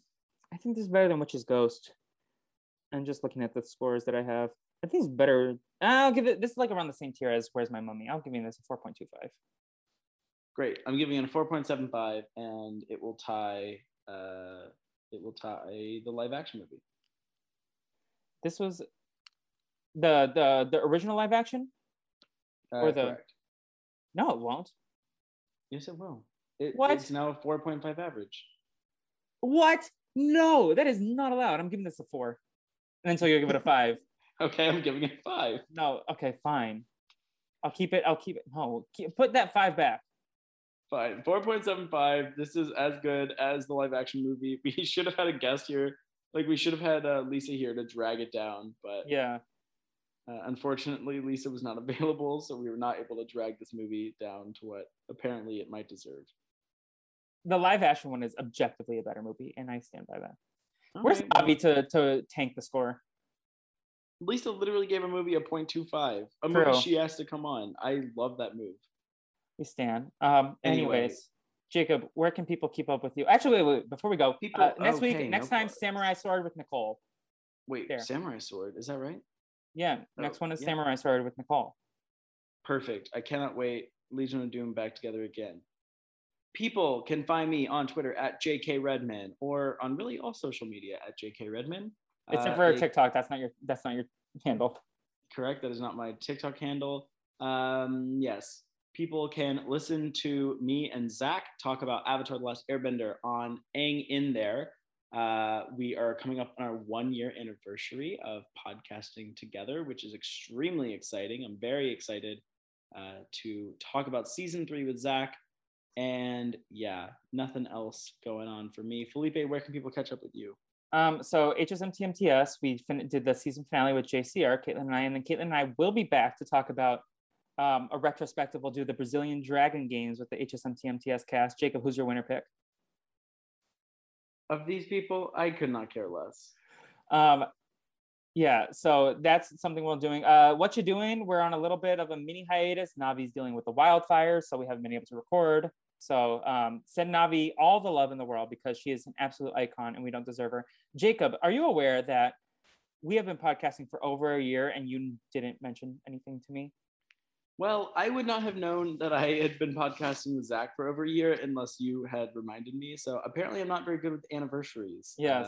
I think this is better than Witch's Ghost. I'm just looking at the scores that I have. I think it's better. I'll give it. This is like around the same tier as Where's My Mummy. I'll give you this a 4.25. Great. I'm giving it a 4.75, and it will tie. Uh, it will tie the live action movie. This was the the the original live action. Uh, Or the- correct. No, it won't. Yes, it will. It, What? It's now a 4.5 average. What? No, that is not allowed. I'm giving this a four. And then so you'll give it a five. Okay, I'm giving it five. No, okay, fine. I'll keep it. I'll keep it. No, keep, put that five back. Fine. 4.75. This is as good as the live action movie. We should have had a guest here. Like, we should have had uh, Lisa here to drag it down. But Yeah. uh, unfortunately, Lisa was not available. So we were not able to drag this movie down to what apparently it might deserve. The live action one is objectively a better movie, and I stand by that. Where's Alright, Bobby to to tank the score? Lisa literally gave a movie a 0.25. A True. movie she asked to come on. I love that move. We stand. Um. Anyway. Anyways, Jacob, where can people keep up with you? Actually, wait, wait before we go, People- uh, next okay, week, no next time, problem. Samurai Sword with Nicole. Wait, There. Samurai Sword. Is that right? Yeah, next one is yeah. Samurai Sword with Nicole. Perfect. I cannot wait. Legion of Doom back together again. People can find me on Twitter at JK Redman or on really all social media at JK Redman. Except Uh, for they- TikTok, that's not your that's not your handle. correct. That is not my TikTok handle. Um, yes, people can listen to me and Zach talk about Avatar: The Last Airbender on Aang in there. Uh, we are coming up on our one year anniversary of podcasting together, which is extremely exciting. I'm very excited uh, to talk about season three with Zach. And yeah, nothing else going on for me. Felipe, where can people catch up with you? Um, so HSMTMTS, we fin- did the season finale with JCR, Caitlin and I, and then Caitlin and I will be back to talk about um, a retrospective. We'll do the Brazilian Dragon games with the HSMTMTS cast. Jacob, who's your winner pick? Of these people, I could not care less. Um, yeah, so that's something we're doing. Uh, what you doing? We're on a little bit of a mini hiatus. Navi's dealing with the wildfires, so we haven't been able to record. So um, send Navi all the love in the world because she is an absolute icon and we don't deserve her. Jacob, are you aware that we have been podcasting for over a year and you didn't mention anything to me? Well, I would not have known that I had been podcasting with Zach for over a year unless you had reminded me. So apparently, I'm not very good with anniversaries. Yes.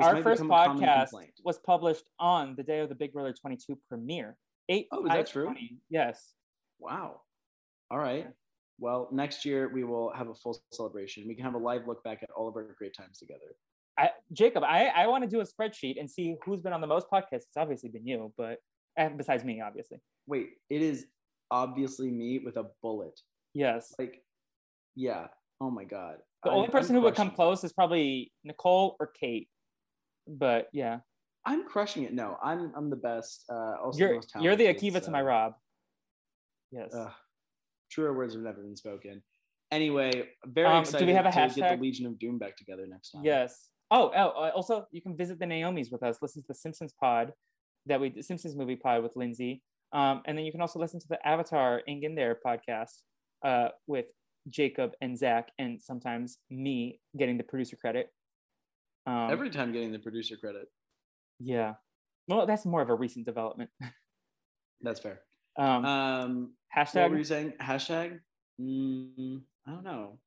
Uh, Our first become a common podcast was published on the day of the Big Brother 22 premiere. Eight. Oh, is that true? Yes. Wow. All right. Well, next year we will have a full celebration. We can have a live look back at all of our great times together. I, Jacob, I, I want to do a spreadsheet and see who's been on the most podcasts. It's obviously been you, but besides me, obviously. Wait, it is obviously me with a bullet. Yes. Like, yeah. Oh my god. The I'm- only person I'm who would come close is probably Nicole or Kate. But yeah, I'm crushing it. No, I'm I'm the best. Uh, also you're most you're the talented, Akiva to my Rob. Yes. Ugh, truer words have never been spoken. Anyway, very Um, do we have a to get the Legion of Doom back together next time. Yes. Oh, oh, uh, also you can visit the Naomi's with us. Listen to the Simpsons pod that we the Simpsons movie pod with Lindsay. Um, and then you can also listen to the Avatar Aang in There podcast uh, with Jacob and Zach, and sometimes me getting the producer credit. Um, Every time getting the producer credit. yeah. Well, that's more of a recent development. That's fair. Um, Um, hashtag what were you saying? Hashtag? Mm, I don't know.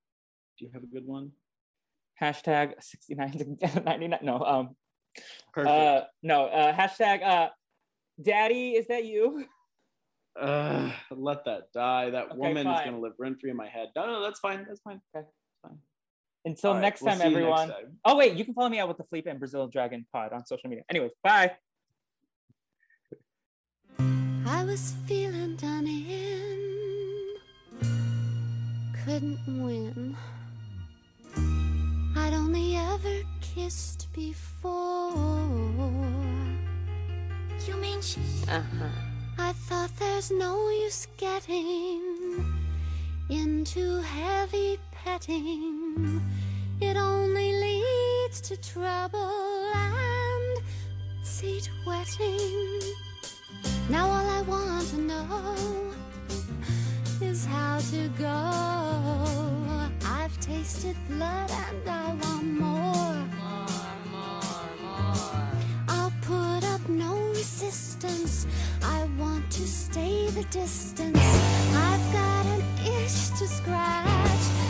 Do you have a good one? hashtag 69 99 no um Perfect. uh no uh hashtag uh daddy is that you Ugh, let that die. That Okay, woman is gonna live rent free in my head. No, no, that's fine. That's fine. Okay. Fine. until right, next we'll time next everyone time. oh wait you can follow me out with the Felipe and brazil dragon pod on social media anyways bye I was feeling done in, couldn't win. I'd only ever kissed before. You mean she? Uh huh. I thought there's no use getting into heavy petting. It only leads to trouble and seat wetting. Now all I want to know is how to go. I've tasted blood and I want more. More, more, more. I'll put up no resistance. I want to stay the distance. I've got an itch to scratch.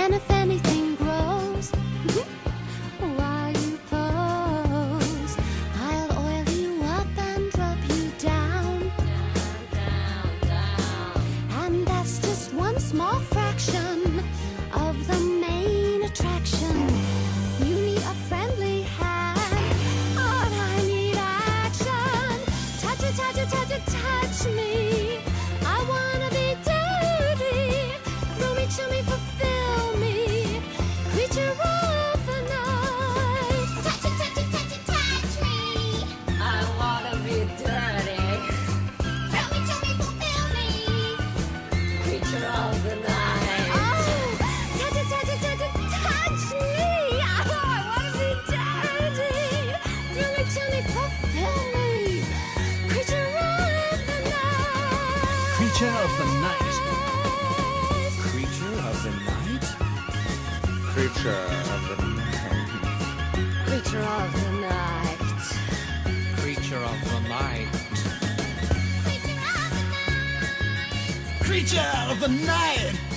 Then Creature of the night. Creature of the night. Creature of the night. Creature of the night! Creature